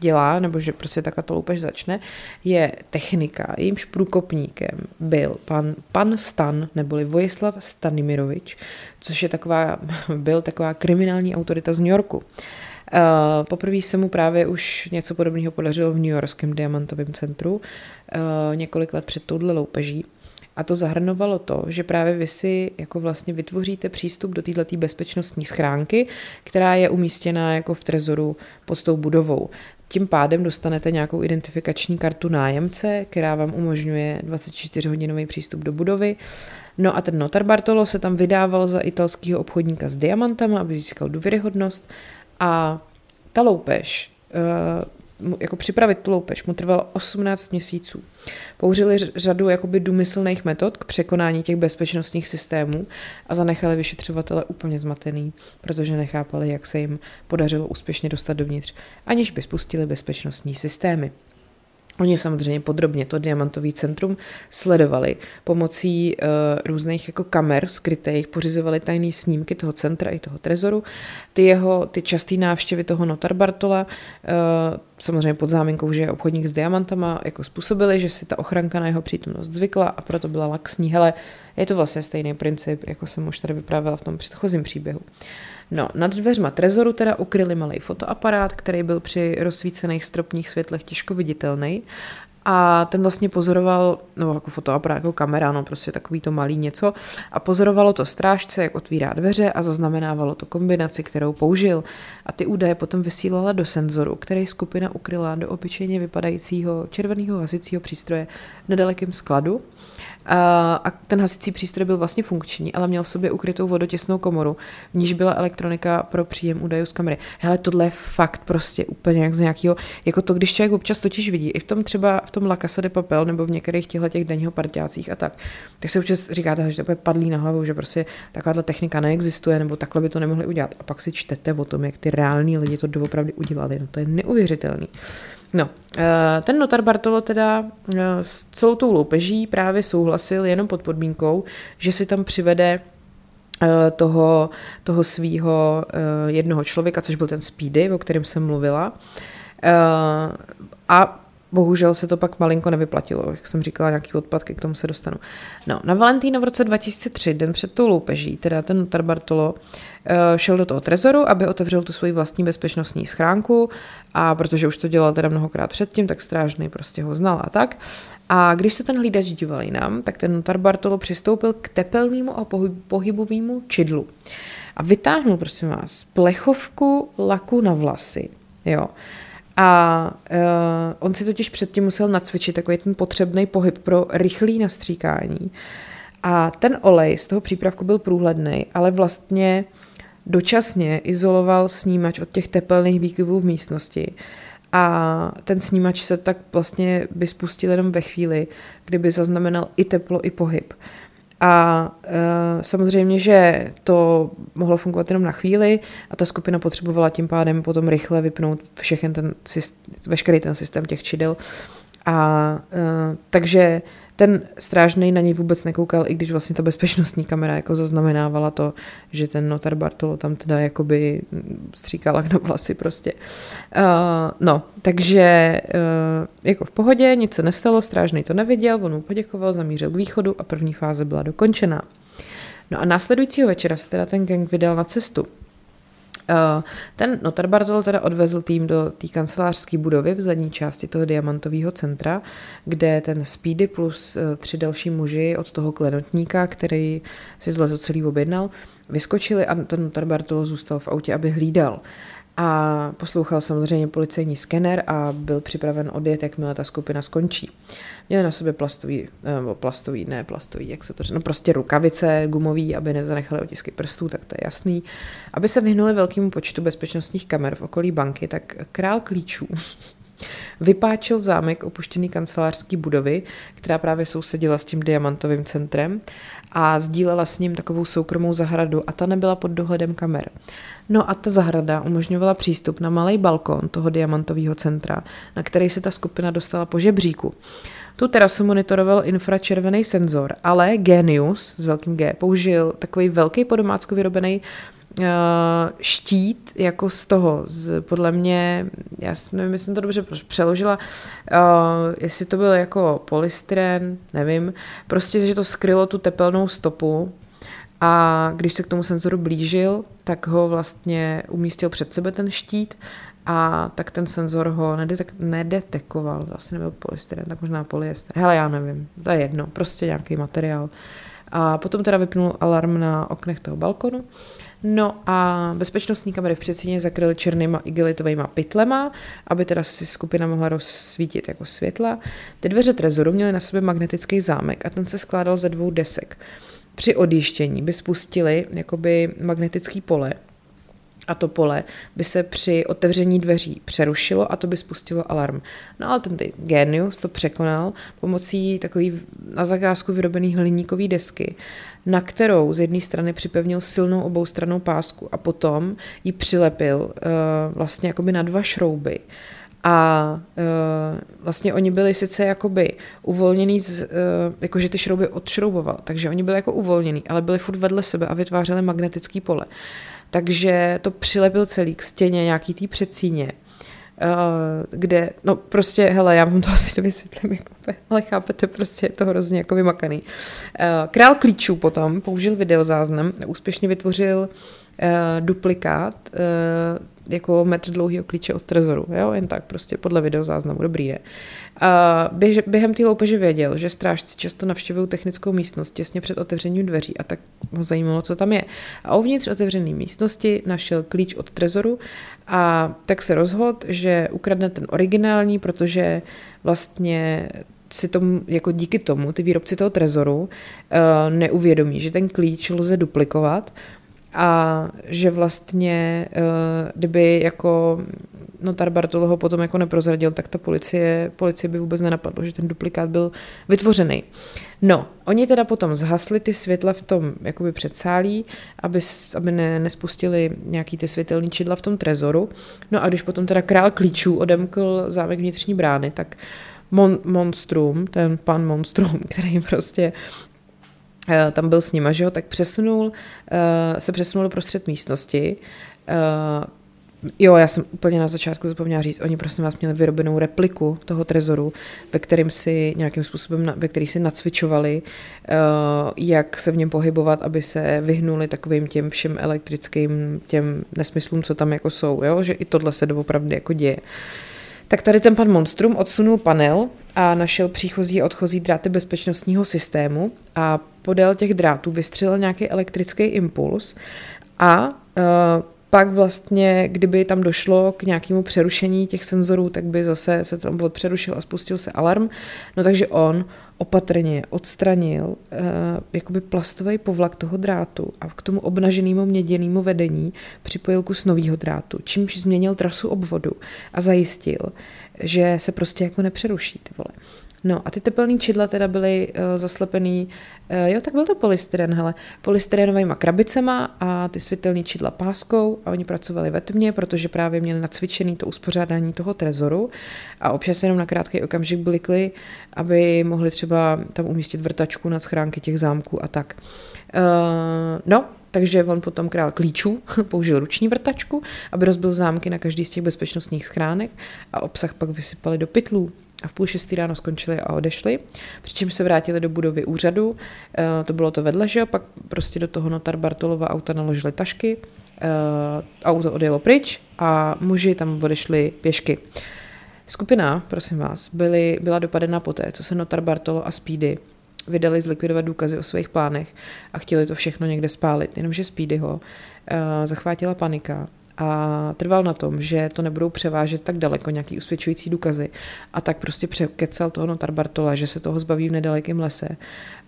Speaker 1: dělá, nebo že prostě takhle ta loupež začne, je technika. Jejímž průkopníkem byl pan, pan Stan, neboli Vojislav Stanimirovič, což je taková, byl taková kriminální autorita z New Yorku. Uh, Uh, poprvé se mu právě už něco podobného podařilo v New Yorkském diamantovém centru, uh, několik let před touhle loupeží. A to zahrnovalo to, že právě vy si jako vlastně vytvoříte přístup do této bezpečnostní schránky, která je umístěná jako v trezoru pod tou budovou. Tím pádem dostanete nějakou identifikační kartu nájemce, která vám umožňuje 24-hodinový přístup do budovy. No a ten notar Bartolo se tam vydával za italského obchodníka s diamantama, aby získal důvěryhodnost a ta loupež eh, jako připravit tu loupež mu trvalo 18 měsíců. Použili řadu jakoby důmyslných metod k překonání těch bezpečnostních systémů a zanechali vyšetřovatele úplně zmatený, protože nechápali, jak se jim podařilo úspěšně dostat dovnitř, aniž by spustili bezpečnostní systémy. Oni samozřejmě podrobně to diamantový centrum sledovali pomocí uh, různých jako kamer skrytých, pořizovali tajné snímky toho centra i toho trezoru. Ty jeho, ty časté návštěvy toho notar Bartola, uh, samozřejmě pod záminkou, že je obchodník s diamantama, jako způsobili, že si ta ochranka na jeho přítomnost zvykla a proto byla laxní. Hele, je to vlastně stejný princip, jako jsem už tady vyprávěla v tom předchozím příběhu. Uh, No, nad dveřma trezoru teda ukryli malý fotoaparát, který byl při rozsvícených stropních světlech těžko viditelný. A ten vlastně pozoroval, no jako fotoaparát, jako kamera, no prostě takový to malý něco. A pozorovalo to strážce, jak otvírá dveře a zaznamenávalo to kombinaci, kterou použil. A ty údaje potom vysílala do senzoru, který skupina ukryla do obyčejně vypadajícího červeného hasicího přístroje v nedalekém skladu a ten hasicí přístroj byl vlastně funkční, ale měl v sobě ukrytou vodotěsnou komoru, v níž byla elektronika pro příjem údajů z kamery. Hele, tohle je fakt prostě úplně jak z nějakého, jako to, když člověk občas totiž vidí, i v tom třeba v tom La Casa de Papel nebo v některých těchto těch denního parťácích a tak, tak se občas říkáte, že to je padlý na hlavu, že prostě takováhle technika neexistuje, nebo takhle by to nemohli udělat. A pak si čtete o tom, jak ty reální lidi to doopravdy udělali. No to je neuvěřitelný. No, eh, ten notar Bartolo teda eh, s celou tou loupeží právě souhlasil jenom pod podmínkou, že si tam přivede eh, toho, toho svého jednoho člověka, což byl ten Speedy, o kterém jsem mluvila. A bohužel se to pak malinko nevyplatilo, jak jsem říkala, nějaký odpadky, k tomu se dostanu. No, na Valentína v roce 2003, den před tou loupeží, teda ten notar Bartolo, šel do toho trezoru, aby otevřel tu svoji vlastní bezpečnostní schránku a protože už to dělal teda mnohokrát předtím, tak strážný prostě ho znal a tak. A když se ten hlídač díval jinam, tak ten notar Bartolo přistoupil k tepelnému a pohybovému čidlu a vytáhnul, prosím vás, plechovku laku na vlasy. Jo. A uh, on si totiž předtím musel nacvičit takový ten potřebný pohyb pro rychlý nastříkání. A ten olej z toho přípravku byl průhledný, ale vlastně dočasně izoloval snímač od těch tepelných výkyvů v místnosti a ten snímač se tak vlastně by spustil jenom ve chvíli, kdyby zaznamenal i teplo, i pohyb. A e, samozřejmě, že to mohlo fungovat jenom na chvíli a ta skupina potřebovala tím pádem potom rychle vypnout všechen ten, veškerý ten systém těch čidel. A e, takže ten strážný na něj vůbec nekoukal, i když vlastně ta bezpečnostní kamera jako zaznamenávala to, že ten notar Bartolo tam teda jakoby stříkal na vlasy prostě. Uh, no, takže uh, jako v pohodě, nic se nestalo, strážný to neviděl, on mu poděkoval, zamířil k východu a první fáze byla dokončena. No a následujícího večera se teda ten gang vydal na cestu. Eh, ten notar Bartol teda odvezl tým do té kancelářské budovy v zadní části toho diamantového centra, kde ten Speedy plus eh, tři další muži od toho klenotníka, který si tohle celý objednal, vyskočili a ten notar Bartol zůstal v autě, aby hlídal a poslouchal samozřejmě policejní skener a byl připraven odjet, jakmile ta skupina skončí. Měli na sobě plastový, nebo plastový, ne plastový, jak se to říká, no prostě rukavice gumový, aby nezanechali otisky prstů, tak to je jasný. Aby se vyhnuli velkému počtu bezpečnostních kamer v okolí banky, tak král klíčů vypáčil zámek opuštěný kancelářský budovy, která právě sousedila s tím diamantovým centrem a sdílela s ním takovou soukromou zahradu a ta nebyla pod dohledem kamer. No a ta zahrada umožňovala přístup na malý balkon toho diamantového centra, na který se ta skupina dostala po žebříku. Tu terasu monitoroval infračervený senzor, ale Genius s velkým G použil takový velký po domácku vyrobený uh, štít jako z toho, z, podle mě, já nevím, jestli jsem to dobře přeložila, uh, jestli to byl jako polystyren, nevím, prostě, že to skrylo tu tepelnou stopu a když se k tomu senzoru blížil, tak ho vlastně umístil před sebe ten štít a tak ten senzor ho nedetek- nedetekoval, asi nebyl polystyren, tak možná polyester. Hele, já nevím, to je jedno, prostě nějaký materiál. A potom teda vypnul alarm na oknech toho balkonu. No a bezpečnostní kamery v předsíně zakryly černýma igelitovými pytlema, aby teda si skupina mohla rozsvítit jako světla. Ty dveře trezoru měly na sebe magnetický zámek a ten se skládal ze dvou desek. Při odjíždění by spustili jakoby magnetický pole, a to pole by se při otevření dveří přerušilo a to by spustilo alarm. No ale ten genius to překonal pomocí takový na zakázku vyrobený hliníkový desky, na kterou z jedné strany připevnil silnou oboustranou pásku a potom ji přilepil uh, vlastně jakoby na dva šrouby. A uh, vlastně oni byli sice jakoby uvolněný, z, uh, jakože ty šrouby odšrouboval, takže oni byli jako uvolněný, ale byli furt vedle sebe a vytvářeli magnetický pole. Takže to přilepil celý k stěně nějaký tý předsíně, Uh, kde, no prostě, hele, já vám to asi nevysvětlím, jako, ale chápete, prostě je to hrozně jako vymakaný. Uh, král klíčů potom použil videozáznam, úspěšně vytvořil uh, duplikát uh, jako metr dlouhého klíče od trezoru, jo, jen tak prostě podle videozáznamu, dobrý je. A běž, během té loupeže věděl, že strážci často navštěvují technickou místnost těsně před otevřením dveří a tak ho zajímalo, co tam je. A uvnitř otevřené místnosti našel klíč od trezoru a tak se rozhodl, že ukradne ten originální, protože vlastně si tomu, jako díky tomu ty výrobci toho trezoru uh, neuvědomí, že ten klíč lze duplikovat, a že vlastně, uh, kdyby jako notar Bartolo ho potom jako neprozradil, tak ta policie, policie by vůbec nenapadlo, že ten duplikát byl vytvořený. No, oni teda potom zhasli ty světla v tom jakoby předsálí, aby, aby ne, nespustili nějaký ty světelný čidla v tom trezoru. No a když potom teda král klíčů odemkl zámek vnitřní brány, tak Mon, Monstrum, ten pan Monstrum, který prostě Eh, tam byl s nima, že jo, tak přesunul, eh, se přesunul prostřed místnosti. Eh, jo, já jsem úplně na začátku zapomněla říct, oni prosím vás měli vyrobenou repliku toho trezoru, ve kterým si nějakým způsobem, ve který si nacvičovali, jak se v něm pohybovat, aby se vyhnuli takovým těm všem elektrickým těm nesmyslům, co tam jako jsou, jo, že i tohle se doopravdy jako děje. Tak tady ten pan Monstrum odsunul panel a našel příchozí a odchozí dráty bezpečnostního systému a podél těch drátů vystřelil nějaký elektrický impuls a uh, pak vlastně, kdyby tam došlo k nějakému přerušení těch senzorů, tak by zase se tam přerušil a spustil se alarm. No takže on opatrně odstranil uh, jakoby plastový povlak toho drátu a k tomu obnaženému měděnému vedení připojil kus nového drátu, čímž změnil trasu obvodu a zajistil, že se prostě jako nepřeruší ty vole. No a ty tepelné čidla teda byly uh, zaslepený, uh, jo, tak byl to polystyren, hele, polystyrenovými krabicema a ty světelné čidla páskou a oni pracovali ve tmě, protože právě měli nacvičený to uspořádání toho trezoru. A občas jenom na krátký okamžik blikli, aby mohli třeba tam umístit vrtačku nad schránky těch zámků a tak. Uh, no, takže on potom král klíčů použil ruční vrtačku, aby rozbil zámky na každý z těch bezpečnostních schránek a obsah pak vysypali do pytlů a v půl šestý ráno skončili a odešli, přičemž se vrátili do budovy úřadu, e, to bylo to vedle, že jo, pak prostě do toho notar Bartolova auta naložili tašky, e, auto odjelo pryč a muži tam odešli pěšky. Skupina, prosím vás, byly, byla dopadena poté, co se notar Bartolo a Speedy vydali zlikvidovat důkazy o svých plánech a chtěli to všechno někde spálit, jenomže Speedy ho uh, zachvátila panika a trval na tom, že to nebudou převážet tak daleko nějaký usvědčující důkazy. A tak prostě překecel toho notar Bartola, že se toho zbaví v nedalekém lese.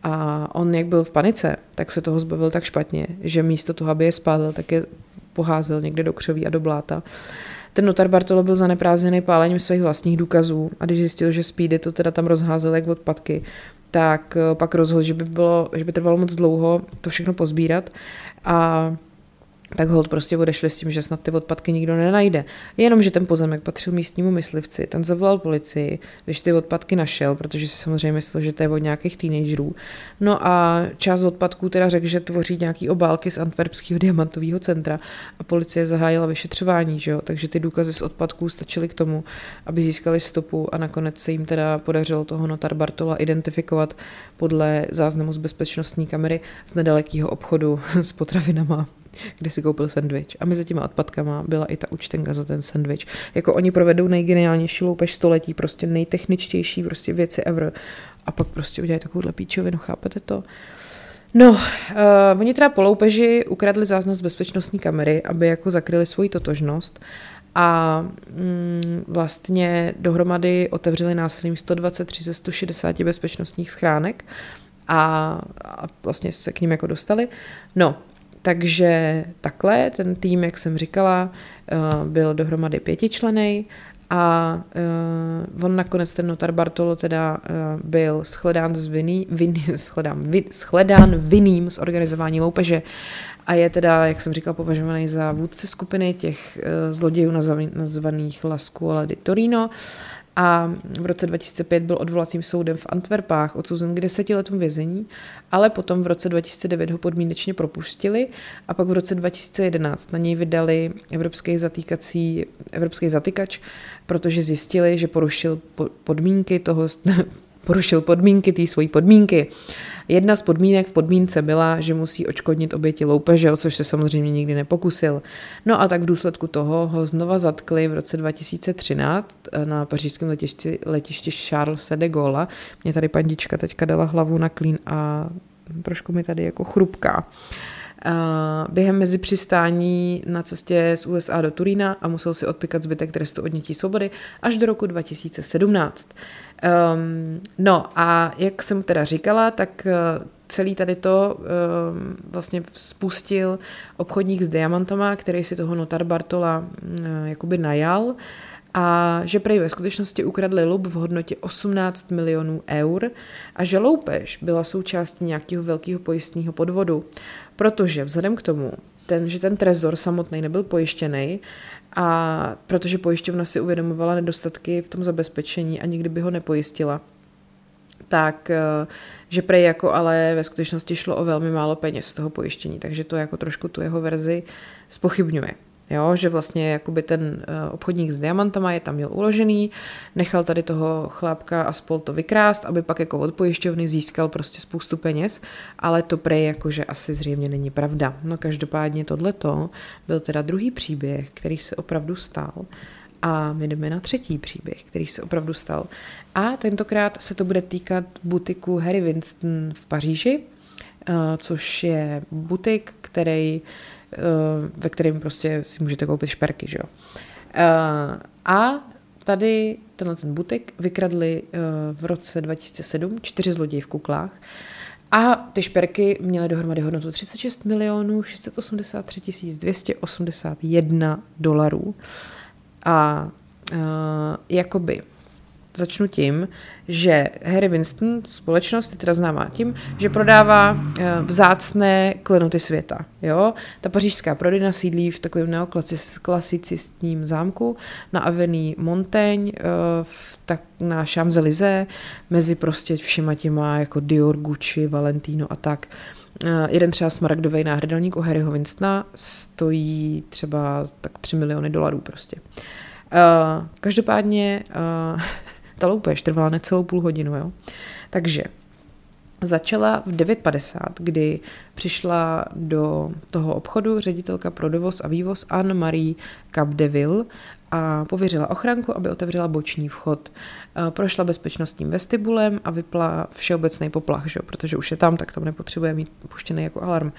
Speaker 1: A on jak byl v panice, tak se toho zbavil tak špatně, že místo toho, aby je spálil, tak je poházel někde do křoví a do bláta. Ten notar Bartolo byl zaneprázdněný pálením svých vlastních důkazů a když zjistil, že Speedy to teda tam rozházel jak odpadky, tak pak rozhodl, že by, bylo, že by trvalo moc dlouho to všechno pozbírat. A tak hold prostě odešli s tím, že snad ty odpadky nikdo nenajde. Jenomže ten pozemek patřil místnímu myslivci, ten zavolal policii, když ty odpadky našel, protože si samozřejmě myslel, že to je od nějakých teenagerů. No a část odpadků teda řekl, že tvoří nějaký obálky z Antwerpského diamantového centra a policie zahájila vyšetřování, že jo? takže ty důkazy z odpadků stačily k tomu, aby získali stopu a nakonec se jim teda podařilo toho notar Bartola identifikovat podle záznamu z bezpečnostní kamery z nedalekého obchodu s potravinama kde si koupil sendvič. A mezi těma odpadkama byla i ta účtenka za ten sendvič. Jako oni provedou nejgeniálnější loupež století, prostě nejtechničtější prostě věci ever. A pak prostě udělají takovouhle píčovinu, chápete to? No, uh, oni teda po loupeži ukradli záznam z bezpečnostní kamery, aby jako zakryli svoji totožnost a mm, vlastně dohromady otevřeli násilím 123 ze 160 bezpečnostních schránek a, a vlastně se k ním jako dostali. No, takže takhle, ten tým, jak jsem říkala, eh, byl dohromady pětičlenej a uh, on nakonec, ten notar Bartolo, teda uh, byl shledán, z viny, vin, shledán, vin, shledán vinným z organizování loupeže a je teda, jak jsem říkal, považovaný za vůdce skupiny těch zlodějů nazvaných La Scuola di Torino a v roce 2005 byl odvolacím soudem v Antwerpách odsouzen k deseti letům vězení, ale potom v roce 2009 ho podmínečně propustili a pak v roce 2011 na něj vydali evropský zatýkací, evropský zatykač, protože zjistili, že porušil podmínky toho, porušil podmínky té svojí podmínky. Jedna z podmínek v podmínce byla, že musí očkodnit oběti loupeže, o což se samozřejmě nikdy nepokusil. No a tak v důsledku toho ho znova zatkli v roce 2013 eh, na pařížském letišti, letišti Charles de Gaulle. Mě tady pandička teďka dala hlavu na klín a trošku mi tady jako chrupká. Uh, během mezi přistání na cestě z USA do Turína a musel si odpikat zbytek trestu odnětí svobody až do roku 2017. Um, no a jak jsem teda říkala, tak uh, celý tady to um, vlastně spustil obchodník s diamantama, který si toho notar Bartola uh, jakoby najal a že prej ve skutečnosti ukradli lup v hodnotě 18 milionů eur a že loupež byla součástí nějakého velkého pojistného podvodu, protože vzhledem k tomu, ten, že ten trezor samotný nebyl pojištěný, a protože pojišťovna si uvědomovala nedostatky v tom zabezpečení a nikdy by ho nepojistila, tak eh, že prej jako ale ve skutečnosti šlo o velmi málo peněz z toho pojištění, takže to jako trošku tu jeho verzi spochybňuje. Jo, že vlastně jakoby ten eh, obchodník s diamantama je tam měl uložený, nechal tady toho chlápka a spol to vykrást, aby pak jako od pojišťovny získal prostě spoustu peněz, ale to prej jakože asi zřejmě není pravda. No každopádně tohleto byl teda druhý příběh, který se opravdu stal a my jdeme na třetí příběh, který se opravdu stal. A tentokrát se to bude týkat butiku Harry Winston v Paříži, eh, což je butik, který ve kterém prostě si můžete koupit šperky, že jo. Eh, a tady tenhle ten butik vykradli eh, v roce 2007 čtyři zloději v kuklách a ty šperky měly dohromady hodnotu 36 milionů 683 281 dolarů. A jakoby Začnu tím, že Harry Winston, společnost, je teda známá tím, že prodává eh, vzácné klenoty světa. Jo? Ta pařížská prodejna sídlí v takovém neoklasicistním zámku na Avenue Montaigne, eh, v, tak na Champs-Élysées, mezi prostě všema těma jako Dior, Gucci, Valentino a tak. Uh, jeden třeba smaragdový náhrdelník u Harryho Winstona stojí třeba tak 3 miliony dolarů prostě. Uh, každopádně uh, ta loupež trvala necelou půl hodinu, jo. Takže začala v 9.50, kdy přišla do toho obchodu ředitelka pro dovoz a vývoz Anne-Marie Capdeville a pověřila ochranku, aby otevřela boční vchod. E, prošla bezpečnostním vestibulem a vypla všeobecný poplach, že? protože už je tam, tak tam nepotřebuje mít puštěný jako alarm.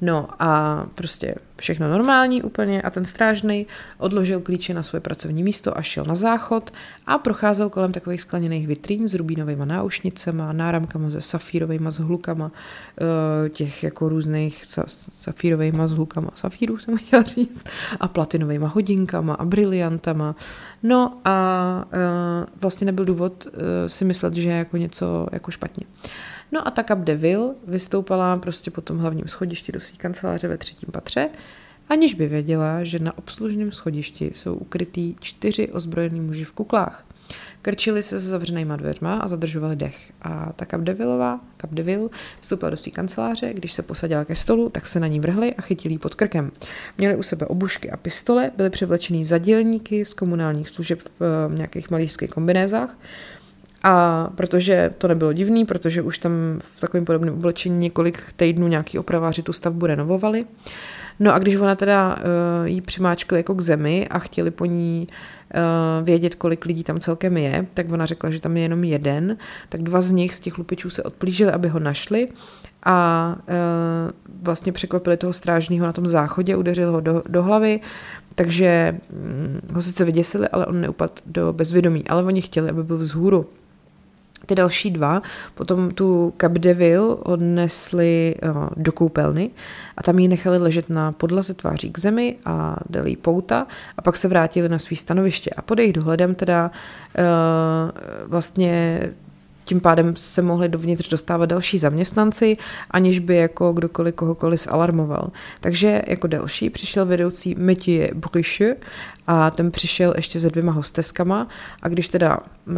Speaker 1: No a prostě všechno normální úplně a ten strážný odložil klíče na svoje pracovní místo a šel na záchod a procházel kolem takových skleněných vitrín s rubínovými náušnicema, náramkama se safírovými zhlukama, eh, těch jako různých safírovými zhlukama, safírů jsem chtěla říct, a platinovými hodinkama a briliantama. No a eh, vlastně nebyl důvod eh, si myslet, že je jako něco jako špatně. No a ta Capdeville vystoupala prostě po tom hlavním schodišti do své kanceláře ve třetím patře, aniž by věděla, že na obslužném schodišti jsou ukrytý čtyři ozbrojený muži v kuklách. Krčili se se zavřenýma dveřma a zadržovali dech. A ta Capdevillová, Capdeville, vstoupila do své kanceláře, když se posadila ke stolu, tak se na ní vrhli a chytili pod krkem. Měli u sebe obušky a pistole, byli převlečený za dělníky z komunálních služeb v uh, nějakých malířských kombinézách a protože to nebylo divný, protože už tam v takovém podobném oblečení několik týdnů nějaký opraváři tu stavbu renovovali, No a když ona teda uh, jí přimáčkli jako k zemi a chtěli po ní uh, vědět, kolik lidí tam celkem je, tak ona řekla, že tam je jenom jeden, tak dva z nich, z těch lupičů se odplížili, aby ho našli a uh, vlastně překvapili toho strážního na tom záchodě, udeřil ho do, do hlavy, takže um, ho sice vyděsili, ale on neupadl do bezvědomí, ale oni chtěli, aby byl vzhůru. Ty další dva. Potom tu Capdeville odnesli uh, do koupelny a tam ji nechali ležet na podlaze tváří k zemi a dali pouta a pak se vrátili na svý stanoviště. A pod jejich dohledem teda uh, vlastně tím pádem se mohli dovnitř dostávat další zaměstnanci, aniž by jako kdokoliv kohokoliv zalarmoval. Takže jako další přišel vedoucí Mathieu Bruche a ten přišel ještě se dvěma hosteskama a když teda uh,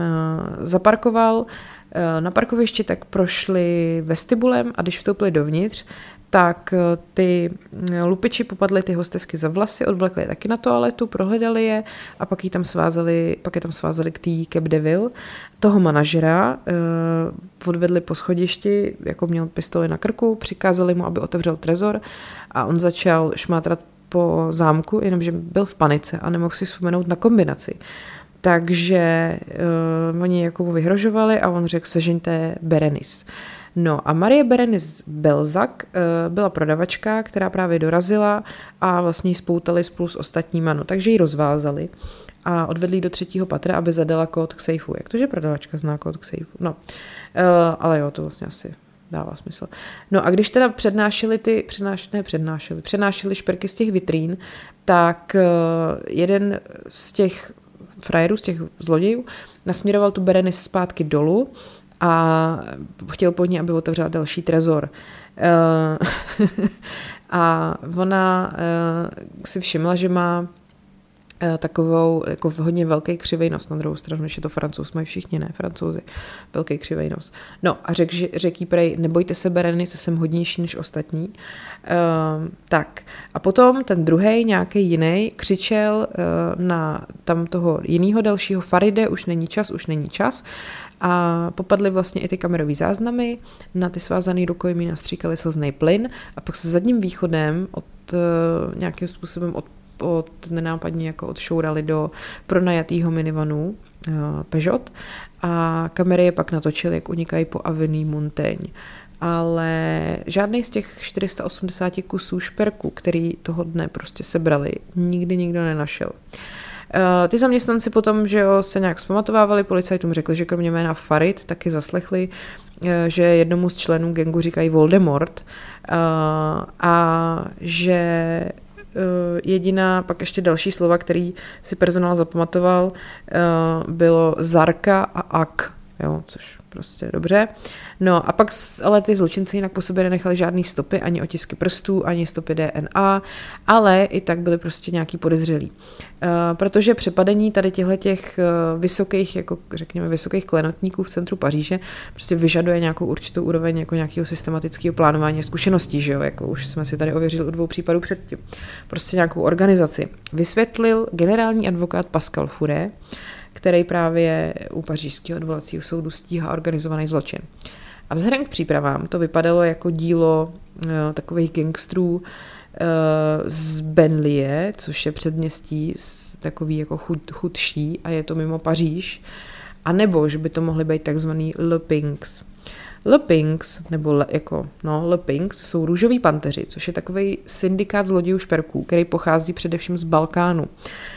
Speaker 1: zaparkoval, eh, na parkovišti tak prošli vestibulem a když vstoupili dovnitř, tak eh, ty eh, lupiči popadly ty hostesky za vlasy, odvlekli je taky na toaletu, prohledali je a pak, je tam svázali, pak je tam svázali k té Cap Devil. Toho manažera uh, odvedli po schodišti, jako měl pistoli na krku, přikázali mu, aby otevřel trezor a on začal šmátrat po zámku, jenomže byl v panice a nemohl si vzpomenout na kombinaci. Takže uh, oni jako vyhrožovali a on řekl, sežeňte Berenis. No a Marie Berenice Belzak uh, byla prodavačka, která právě dorazila a vlastně ji spoutali spolu s ostatníma, no takže ji rozvázali a odvedli do třetího patra, aby zadala kód k sejfu. Jak to, že prodavačka zná kód k sejfu? No, uh, ale jo, to vlastně asi dává smysl. No a když teda přednášeli ty, přednáš, ne přednášeli, přednášeli šperky z těch vitrín, tak uh, jeden z těch frajerů, z těch zlodějů, nasměroval tu Berenice zpátky dolů a chtěl po ní, aby otevřela další trezor. Eh, a ona eh, si všimla, že má eh, takovou jako hodně velký křivý nos. Na druhou stranu, když je to francouz, mají všichni, ne, francouzi, velký křivý nos. No a řek, řekl jí prej, nebojte se, Bereny, se jsem hodnější než ostatní. Uh, tak a potom ten druhý, nějaký jiný, křičel uh, na tam toho jiného dalšího Faride, už není čas, už není čas a popadly vlastně i ty kamerové záznamy, na ty svázané rukojmí nastříkali slzný plyn a pak se zadním východem od uh, nějakým způsobem od, od nenápadně jako odšourali do pronajatého minivanu uh, Peugeot a kamery je pak natočily, jak unikají po Avenue Montaigne ale žádný z těch 480 kusů šperku, který toho dne prostě sebrali, nikdy nikdo nenašel. Uh, Eh, ty zaměstnanci potom, že jo, se nějak zpamatovávali, policajtům řekli, že kromě jména Farid taky zaslechli, eh, že jednomu z členů gengu říkají Voldemort eh, a že jediná, pak ještě další slova, který si personál zapamatoval, bylo Zarka a Ak, jo, což prostě dobře. No a pak ale ty zločinci jinak po sobě nenechali žádný stopy, ani otisky prstů, ani stopy DNA, ale i tak byly prostě nějaký podezřelí. Uh, protože přepadení tady těchto těch uh, vysokých, jako řekněme, vysokých klenotníků v centru Paříže prostě vyžaduje nějakou určitou úroveň jako nějakého systematického plánování zkušeností, že jo, jako už jsme si tady ověřili u dvou případů předtím. Prostě nějakou organizaci. Vysvětlil generální advokát Pascal Furé, který právě u pařížského odvolacího soudu stíhá organizovaný zločin. A vzhledem k přípravám to vypadalo jako dílo uh, takových gangstrů uh, z Benlie, což je předměstí takový jako chud, chudší a je to mimo Paříž, a nebo že by to mohly být takzvaný Le Pinks. Le Pinks, nebo le, jako, no, Le Pinks jsou růžoví panteři, což je takový syndikát zlodějů šperků, který pochází především z Balkánu.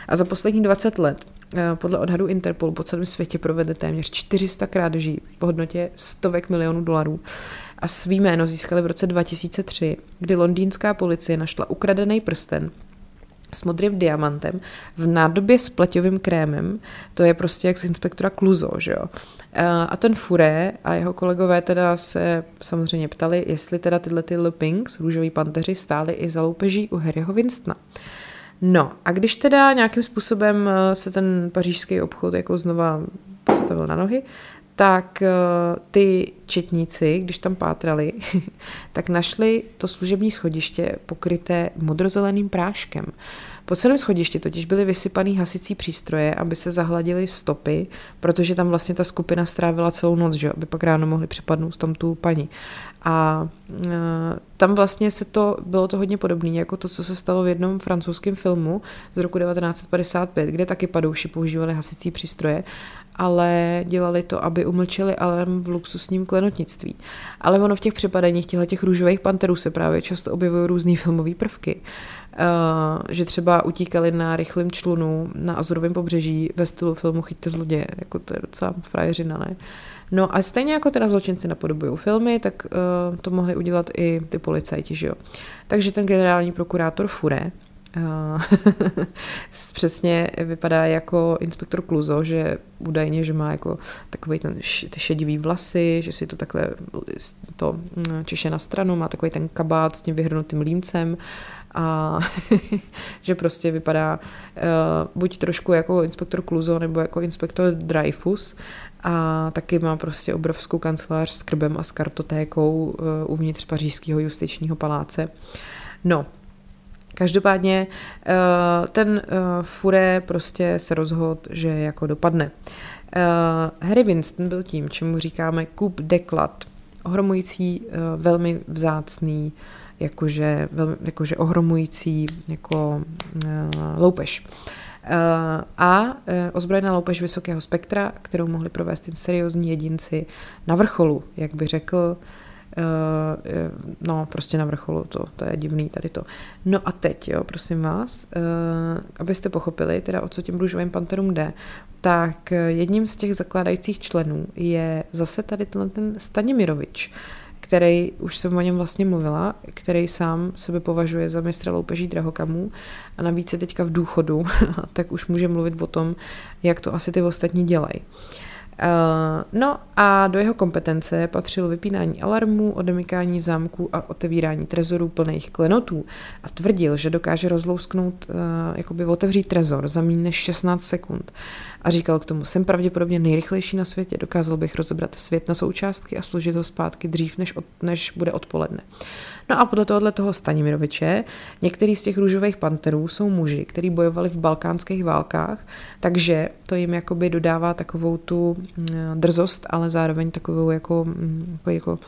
Speaker 1: A za poslední 20 let Eh, podle odhadu Interpolu po celém světě provede téměř 400 krádeží v hodnotě stovek milionů dolarů a svý jméno získali v roce 2003, kdy londýnská policie našla ukradený prsten s modrým diamantem v nádobě s pleťovým krémem. To je prostě jak z inspektora Kluzo, že jo. Eh, a ten Furé a jeho kolegové teda se samozřejmě ptali, jestli teda tyhle ty Le Pinks, růžový panteři, stály i za loupeží u Harryho Winstona. No a když teda nějakým způsobem eh, se ten pařížský obchod jako znova postavil na nohy, tak eh, ty četníci, když tam pátrali, tak našli to služební schodiště pokryté modrozeleným práškem. Po celém schodišti totiž byly vysypaný hasicí přístroje, aby se zahladily stopy, protože tam vlastně ta skupina strávila celou noc, že aby pak ráno mohli přepadnout tam tu paní. A e, tam vlastně se to, bylo to hodně podobné, jako to, co se stalo v jednom francouzském filmu z roku 1955, kde taky padouši používali hasicí přístroje, ale dělali to, aby umlčeli alarm v luxusním klenotnictví. Ale ono v těch přepadeních těchto těch růžových panterů se právě často objevují různé filmové prvky. Že třeba utíkali na rychlém člunu na Azurovém pobřeží ve stylu filmu Chyťte zloděje, jako to je docela frajeřina, ne? No a stejně jako teda zločinci napodobují filmy, tak uh, to mohli udělat i ty policajti, že jo. Takže ten generální prokurátor Fure, uh, přesně vypadá jako inspektor Kluzo, že údajně, že má jako takový ten ty šedivý vlasy, že si to takhle to mm, češe na stranu, má takový ten kabát s tím vyhrnutým límcem a že prostě vypadá uh, buď trošku jako inspektor Kluzo nebo jako inspektor Dreyfus a taky má prostě obrovskou kancelář s krbem a s kartotékou uh, uvnitř pařížského justičního paláce. No, Každopádně uh, ten uh, Fure prostě se rozhodl, že jako dopadne. Uh, Harry Winston byl tím, čemu říkáme coup d'éclat, ohromující, velmi vzácný, jakože, velmi, jakože ohromující jako loupež. a ozbrojená loupež vysokého spektra, kterou mohli provést jen seriózní jedinci na vrcholu, jak by řekl no, prostě na vrcholu, to, to je divný tady to. No a teď, jo, prosím vás, abyste pochopili, teda o co těm růžovým panterům jde, tak jedním z těch zakládajících členů je zase tady ten Stanimirovič, který, už jsem o něm vlastně mluvila, který sám sebe považuje za mistra loupeží drahokamů a navíc je teďka v důchodu, tak už může mluvit o tom, jak to asi ty ostatní dělají. No a do jeho kompetence patřilo vypínání alarmů, odemykání zámků a otevírání trezorů plných klenotů a tvrdil, že dokáže rozlousknout, uh, jakoby otevřít trezor za méně než 16 sekund. A říkal k tomu, jsem pravděpodobně nejrychlejší na světě, dokázal bych rozebrat svět na součástky a složit ho zpátky dřív, než, od, než bude odpoledne. No a podle tohohle toho Stanimiroviče, některý z těch růžových panterů jsou muži, kteří bojovali v balkánských válkách, takže to jim jakoby dodává takovou tu mm, drzost, ale zároveň takovou jako, mm, jako, jako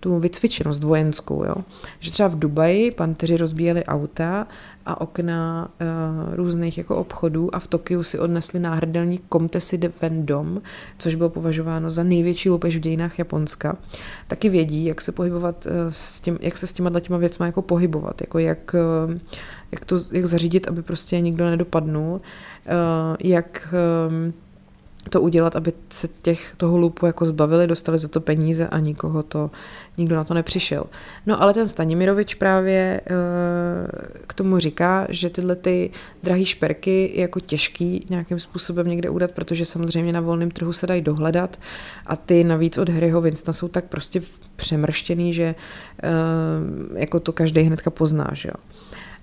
Speaker 1: tu vycvičenost vojenskou. Jo? Že třeba v Dubaji panteři rozbíjeli auta a okna uh, různých jako obchodů a v Tokiu si odnesli náhrdelník Comtesse de Vendôme, což bylo považováno za největší loupež v dějinách Japonska. Taky vědí, jak se pohybovat uh, s tím, jak se s těma těma věcma jako pohybovat, jako jak, uh, jak to jak zařídit, aby prostě nikdo nedopadnul, uh, jak uh, to udělat, aby se těch toho lupu jako zbavili, dostali za to peníze a nikoho to, nikdo na to nepřišel. No ale ten Stanimirovič právě e, k tomu říká, že tyhle ty drahé šperky je jako těžký nějakým způsobem někde udat, protože samozřejmě na volném trhu se dají dohledat a ty navíc od Harryho Winstona jsou tak prostě přemrštěný, že e, jako to každý hnedka pozná, že jo.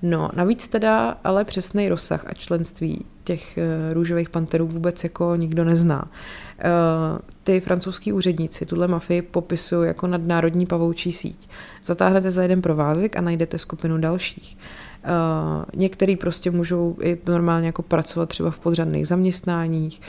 Speaker 1: No, navíc teda ale přesný rozsah a členství těch uh, růžových panterů vůbec jako nikdo nezná. Uh, ty francouzský úředníci tuhle mafii popisují jako nadnárodní pavoučí síť. Zatáhnete za jeden provázek a najdete skupinu dalších. Uh, některý prostě můžou i normálně jako pracovat třeba v podřadných zaměstnáních,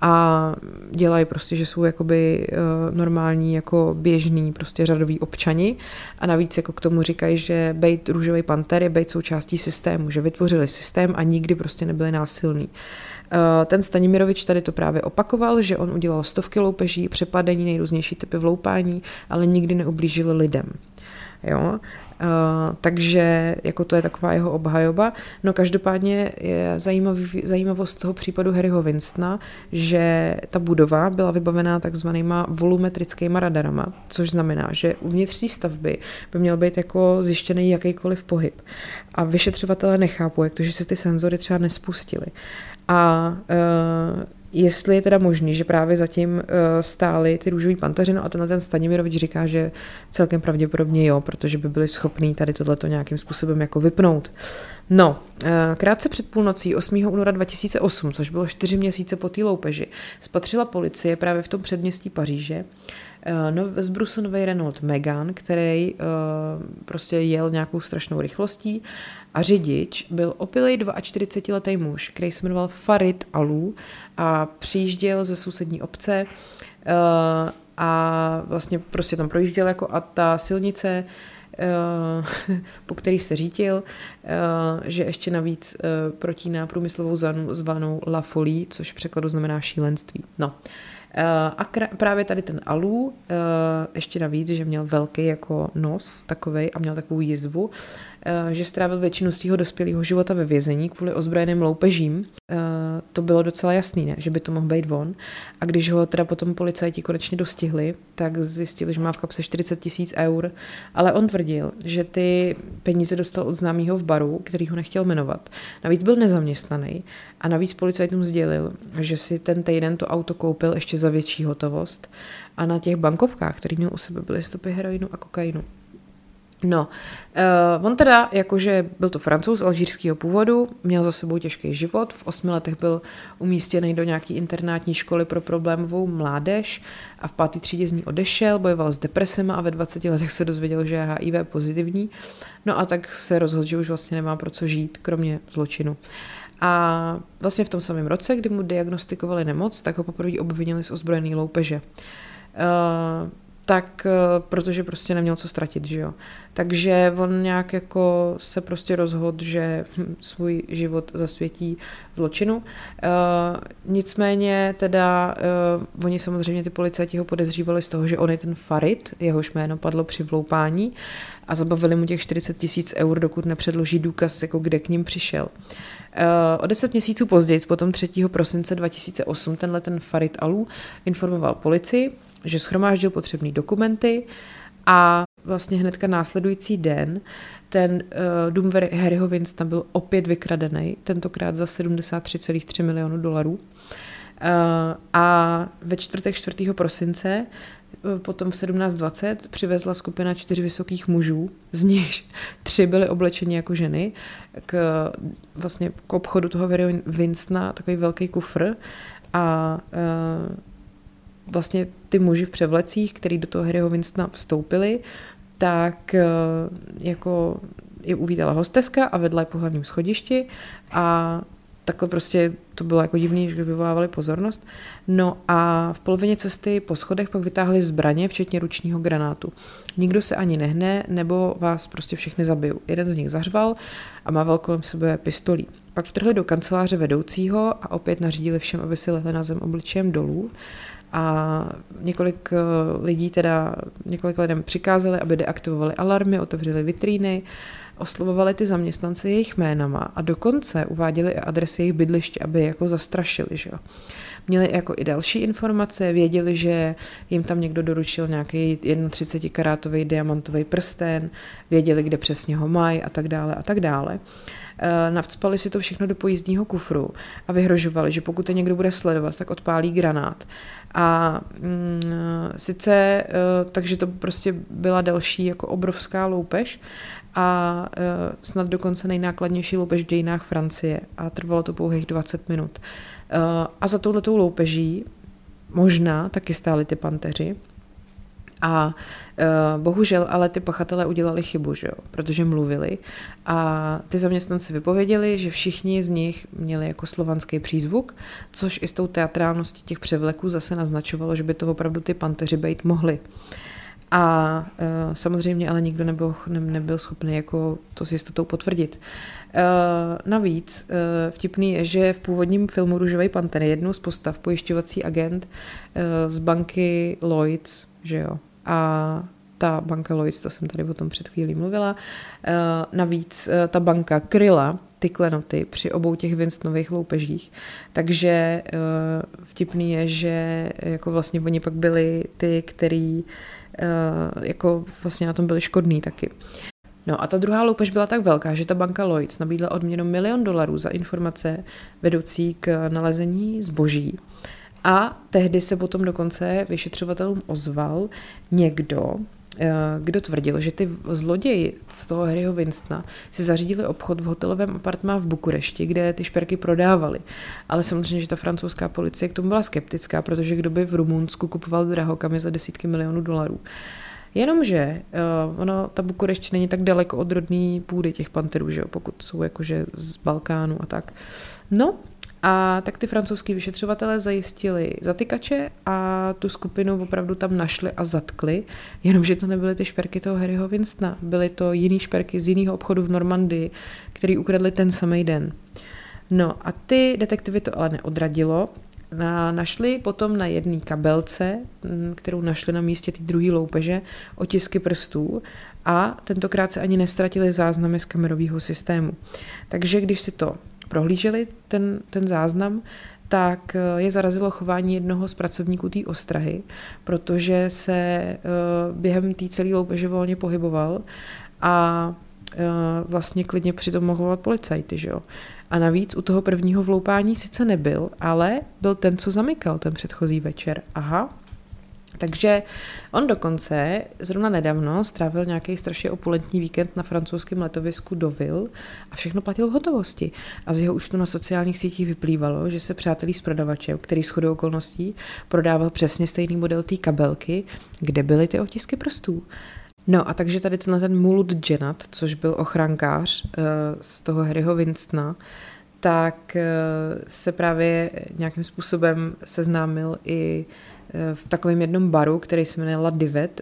Speaker 1: a dělají prostě, že jsou jakoby uh, normální jako běžný prostě řadoví občani a navíc jako k tomu říkají, že bejt růžový panter je bejt součástí systému, že vytvořili systém a nikdy prostě nebyli násilní. Uh, ten Stanimirovič tady to právě opakoval, že on udělal stovky loupeží, přepadení, nejrůznější typy vloupání, ale nikdy neublížil lidem. Jo? Uh, takže jako to je taková jeho obhajoba. No každopádně je zajímavý, zajímavost toho případu Harryho Winstona, že ta budova byla vybavená takzvanýma volumetrickýma radarama, což znamená, že uvnitř té stavby by měl být jako zjištěný jakýkoliv pohyb. A vyšetřovatelé nechápou, jak to, že se ty senzory třeba nespustily. A uh, jestli je teda možný, že právě zatím uh, stály ty růžový pantaři, no a tenhle ten Stanimirovič říká, že celkem pravděpodobně jo, protože by byli schopní tady tohleto nějakým způsobem jako vypnout. No, uh, krátce před půlnocí 8. února 2008, což bylo čtyři měsíce po té loupeži, spatřila policie právě v tom předměstí Paříže no, z Brusu nový Renault Megane, který prostě jel nějakou strašnou rychlostí a řidič byl opilej 42-letý muž, který se jmenoval Farid Alu a přijížděl ze sousední obce uh, a vlastně prostě tam projížděl jako a ta silnice uh, po který se řítil, že ještě navíc protíná průmyslovou zónu zvanou La Folie, což v překladu znamená šílenství. No. A právě tady ten Alu, ještě navíc, že měl velký jako nos takovej a měl takovou jizvu, Eh, že strávil většinu svého dospělého života ve vězení kvůli ozbrojeným loupežím. Eh, to bylo docela jasný, ne? že by to mohl být on. A když ho teda potom policajti konečně dostihli, tak zjistili, že má v kapse 40 tisíc eur, ale on tvrdil, že ty peníze dostal od známého v baru, který ho nechtěl jmenovat. Navíc byl nezaměstnaný a navíc policajtům sdělil, že si ten týden to auto koupil ještě za větší hotovost a na těch bankovkách, který měl u sebe, byly stopy heroinu a kokainu. No, uh, on teda, jakože byl to francouz alžírského původu, měl za sebou těžký život, v osmi letech byl umístěný do nějaký internátní školy pro problémovou mládež a v páté třídě z ní odešel, bojoval s depresema a ve 20 letech se dozvěděl, že je HIV pozitivní. No a tak se rozhodl, že už vlastně nemá pro co žít, kromě zločinu. A vlastně v tom samém roce, kdy mu diagnostikovali nemoc, tak ho poprvé obvinili z ozbrojený loupeže. Uh, tak eh, protože prostě neměl co ztratit, že jo. Takže on nějak jako se prostě rozhodl, že hm, svůj život zasvětí zločinu. Uh, nicméně teda uh, oni samozřejmě ty policajti ho podezřívali z toho, že on je ten Farid, jehož jméno padlo při vloupání a zabavili mu těch 40 tisíc eur, dokud nepředloží důkaz, jako kde k ním přišel. O deset měsíců později, potom 3. prosince 2008, tenhle ten Farid Alu informoval policii, že schromáždil potřebné dokumenty a vlastně hnedka následující den ten uh, dům Harryho Winsta byl opět vykradený, tentokrát za 73,3 milionů dolarů. Uh, a ve čtvrtek 4. prosince uh, potom v 17.20 přivezla skupina čtyř vysokých mužů, z nich tři byly oblečeni jako ženy, k, vlastně k obchodu toho Harryho Winstona, takový velký kufr a uh, vlastně ty muži v převlecích, který do toho Harryho Winstona vstoupili, tak eh, jako je uvítala hosteska a vedla je po hlavním schodišti a takhle prostě to bylo jako divný, že vyvolávali pozornost. No a v polovině cesty po schodech pak vytáhli zbraně, včetně ručního granátu. Nikdo se ani nehne, nebo vás prostě všechny zabiju. Jeden z nich zařval a mával kolem sebe pistolí. Pak vtrhli do kanceláře vedoucího a opět nařídili všem, aby si lehli na zem obličejem dolů a několik eh, lidí teda, několik lidem přikázali, aby deaktivovali alarmy, otevřeli vitríny, oslovovali ty zaměstnance jejich jménama a dokonce uváděli i adresy jejich bydliště, aby je jako zastrašili. Že? Měli jako i další informace, věděli, že jim tam někdo doručil nějaký 31 karátový diamantový prsten, věděli, kde přesně ho mají a tak dále a tak dále. Eh, navcpali si to všechno do pojízdního kufru a vyhrožovali, že pokud je někdo bude sledovat, tak odpálí granát. A mm, sice, uh, takže to prostě byla další jako obrovská loupež a uh, snad dokonce nejnákladnější loupež v dějinách Francie a trvalo to pouhých 20 minut. Uh, a za touhletou loupeží možná taky stáli ty panteři, a uh, bohužel ale ty pachatelé udělali chybu, že jo? protože mluvili a ty zaměstnanci vypověděli, že všichni z nich měli jako slovanský přízvuk, což i s tou teatrálností těch převleků zase naznačovalo, že by to opravdu ty panteři být mohli. A uh, samozřejmě ale nikdo nebyl, ne, nebyl schopný jako to s jistotou potvrdit. Uh, navíc vtipný je, že v původním filmu Růžový panter jednou z postav pojišťovací agent z banky Lloyds, že jo, a ta banka Lloyds, to jsem tady o tom před chvílí mluvila. Eh, navíc eh, ta banka kryla ty klenoty při obou těch Winstonových loupežích. Takže eh, vtipný je, že jako vlastně oni pak byli ty, který jako vlastně na tom byli škodný taky. No a ta druhá loupež byla tak velká, že ta banka Lloyds nabídla odměnu milion dolarů za informace vedoucí k nalezení zboží. A tehdy se potom dokonce vyšetřovatelům ozval někdo, eh, kdo tvrdil, že ty zloději z toho Harryho Winstona si zařídili obchod v hotelovém apartmá v Bukurešti, kde ty šperky prodávali. Ale samozřejmě, že ta francouzská policie k tomu byla skeptická, protože kdo by v Rumunsku kupoval drahokamy za desítky milionů dolarů. Jenomže uh, ono, ta Bukurešť není tak daleko od rodné půdy těch panterů, že jo, pokud jsou jakože z Balkánu a tak. No, a tak ty francouzský vyšetřovatelé zajistili zatykače a tu skupinu opravdu tam našli a zatkli, jenomže to nebyly ty šperky toho Harryho Winstona, byly to jiný šperky z jiného obchodu v Normandii, který ukradli ten samý den. No a ty detektivy to ale neodradilo na, našli potom na jedné kabelce, mm, kterou našli na místě té druhé loupeže, otisky prstů a tentokrát se ani nestratili záznamy z kamerového systému. Takže když si to prohlíželi, ten, ten záznam, tak eh, je zarazilo chování jednoho z pracovníků té ostrahy, protože se eh, během té celé loupeže volně pohyboval a eh, vlastně klidně přitom mohl volat policajty, že jo. A navíc u toho prvního vloupání sice nebyl, ale byl ten, co zamykal ten předchozí večer. Aha, takže on dokonce zrovna nedávno strávil nějaký strašně opulentní víkend na francouzském letovisku Dovil a všechno platil v hotovosti. A z jeho účtu na sociálních sítích vyplývalo, že se přátelí s prodavačem, který s chodou okolností prodával přesně stejný model té kabelky, kde byly ty otisky prstů. No a takže tady tenhle ten Mulut Jenat, což byl ochrankář uh, z toho Harryho Winstona, tak uh, se právě nějakým způsobem seznámil i v takovém jednom baru, který se jmenuje La Divet.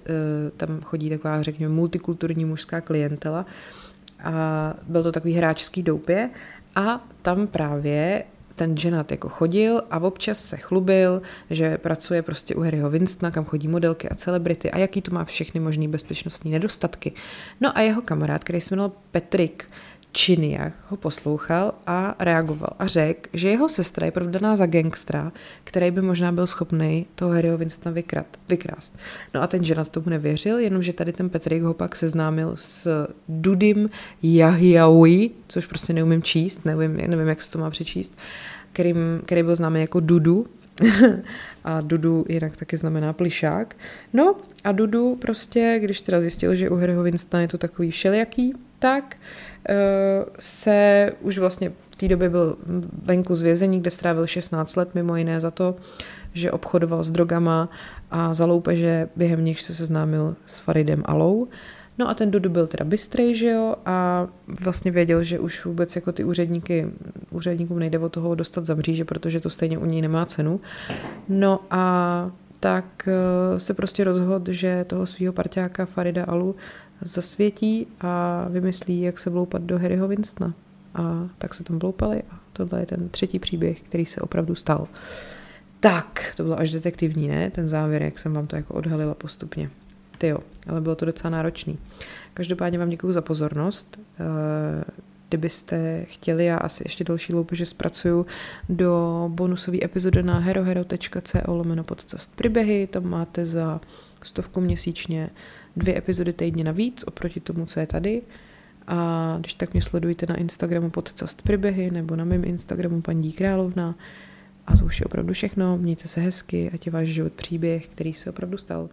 Speaker 1: Tam chodí taková, řekněme, multikulturní mužská klientela. A byl to takový hráčský doupě. A tam právě ten Jenat jako chodil a občas se chlubil, že pracuje prostě u Harryho Winstona, kam chodí modelky a celebrity a jaký to má všechny možné bezpečnostní nedostatky. No a jeho kamarád, který se jmenoval Petrik, Činiak ho poslouchal a reagoval a řekl, že jeho sestra je provdaná za gangstra, který by možná byl schopný toho Harryho Winstona vykrat, vykrást. No a ten ženat tomu nevěřil, jenomže tady ten Petrik ho pak seznámil s Dudim Jahiaui, což prostě neumím číst, nevím, nevím, jak se to má přečíst, kterým, který byl známý jako Dudu, a Dudu jinak taky znamená plišák. No a Dudu prostě, když teda zjistil, že u Harryho Winstona je to takový všelijaký, tak Eh, se už vlastně v té době byl venku z vězení, kde strávil 16 let, mimo jiné za to, že obchodoval s drogama a za loupeže během nich se seznámil s Faridem Alou. No a ten Dudu byl teda bystrej, že jo, a vlastně věděl, že už vůbec jako ty úředníky, úředníkům nejde o toho dostat za mříže, protože to stejně u něj nemá cenu. No a tak eh, se prostě rozhodl, že toho svého parťáka Farida Alu zasvětí a vymyslí, jak se vloupat do Harryho Winstona. A tak se tam vloupali a tohle je ten třetí příběh, který se opravdu stal. Tak, to bylo až detektivní, ne? Ten závěr, jak jsem vám to jako odhalila postupně. Ty jo, ale bylo to docela náročný. Každopádně vám děkuji za pozornost. Eh, kdybyste chtěli, já asi ještě další loupeže zpracuju do bonusové epizody na herohero.co lomeno podcast příběhy, tam máte za stovku měsíčně dvě epizody týdně navíc oproti tomu, co je tady. A když tak mě sledujte na Instagramu podcast Příběhy nebo na mém Instagramu paní Královna. A to už je opravdu všechno. Mějte se hezky, ať je váš život příběh, který se opravdu stal.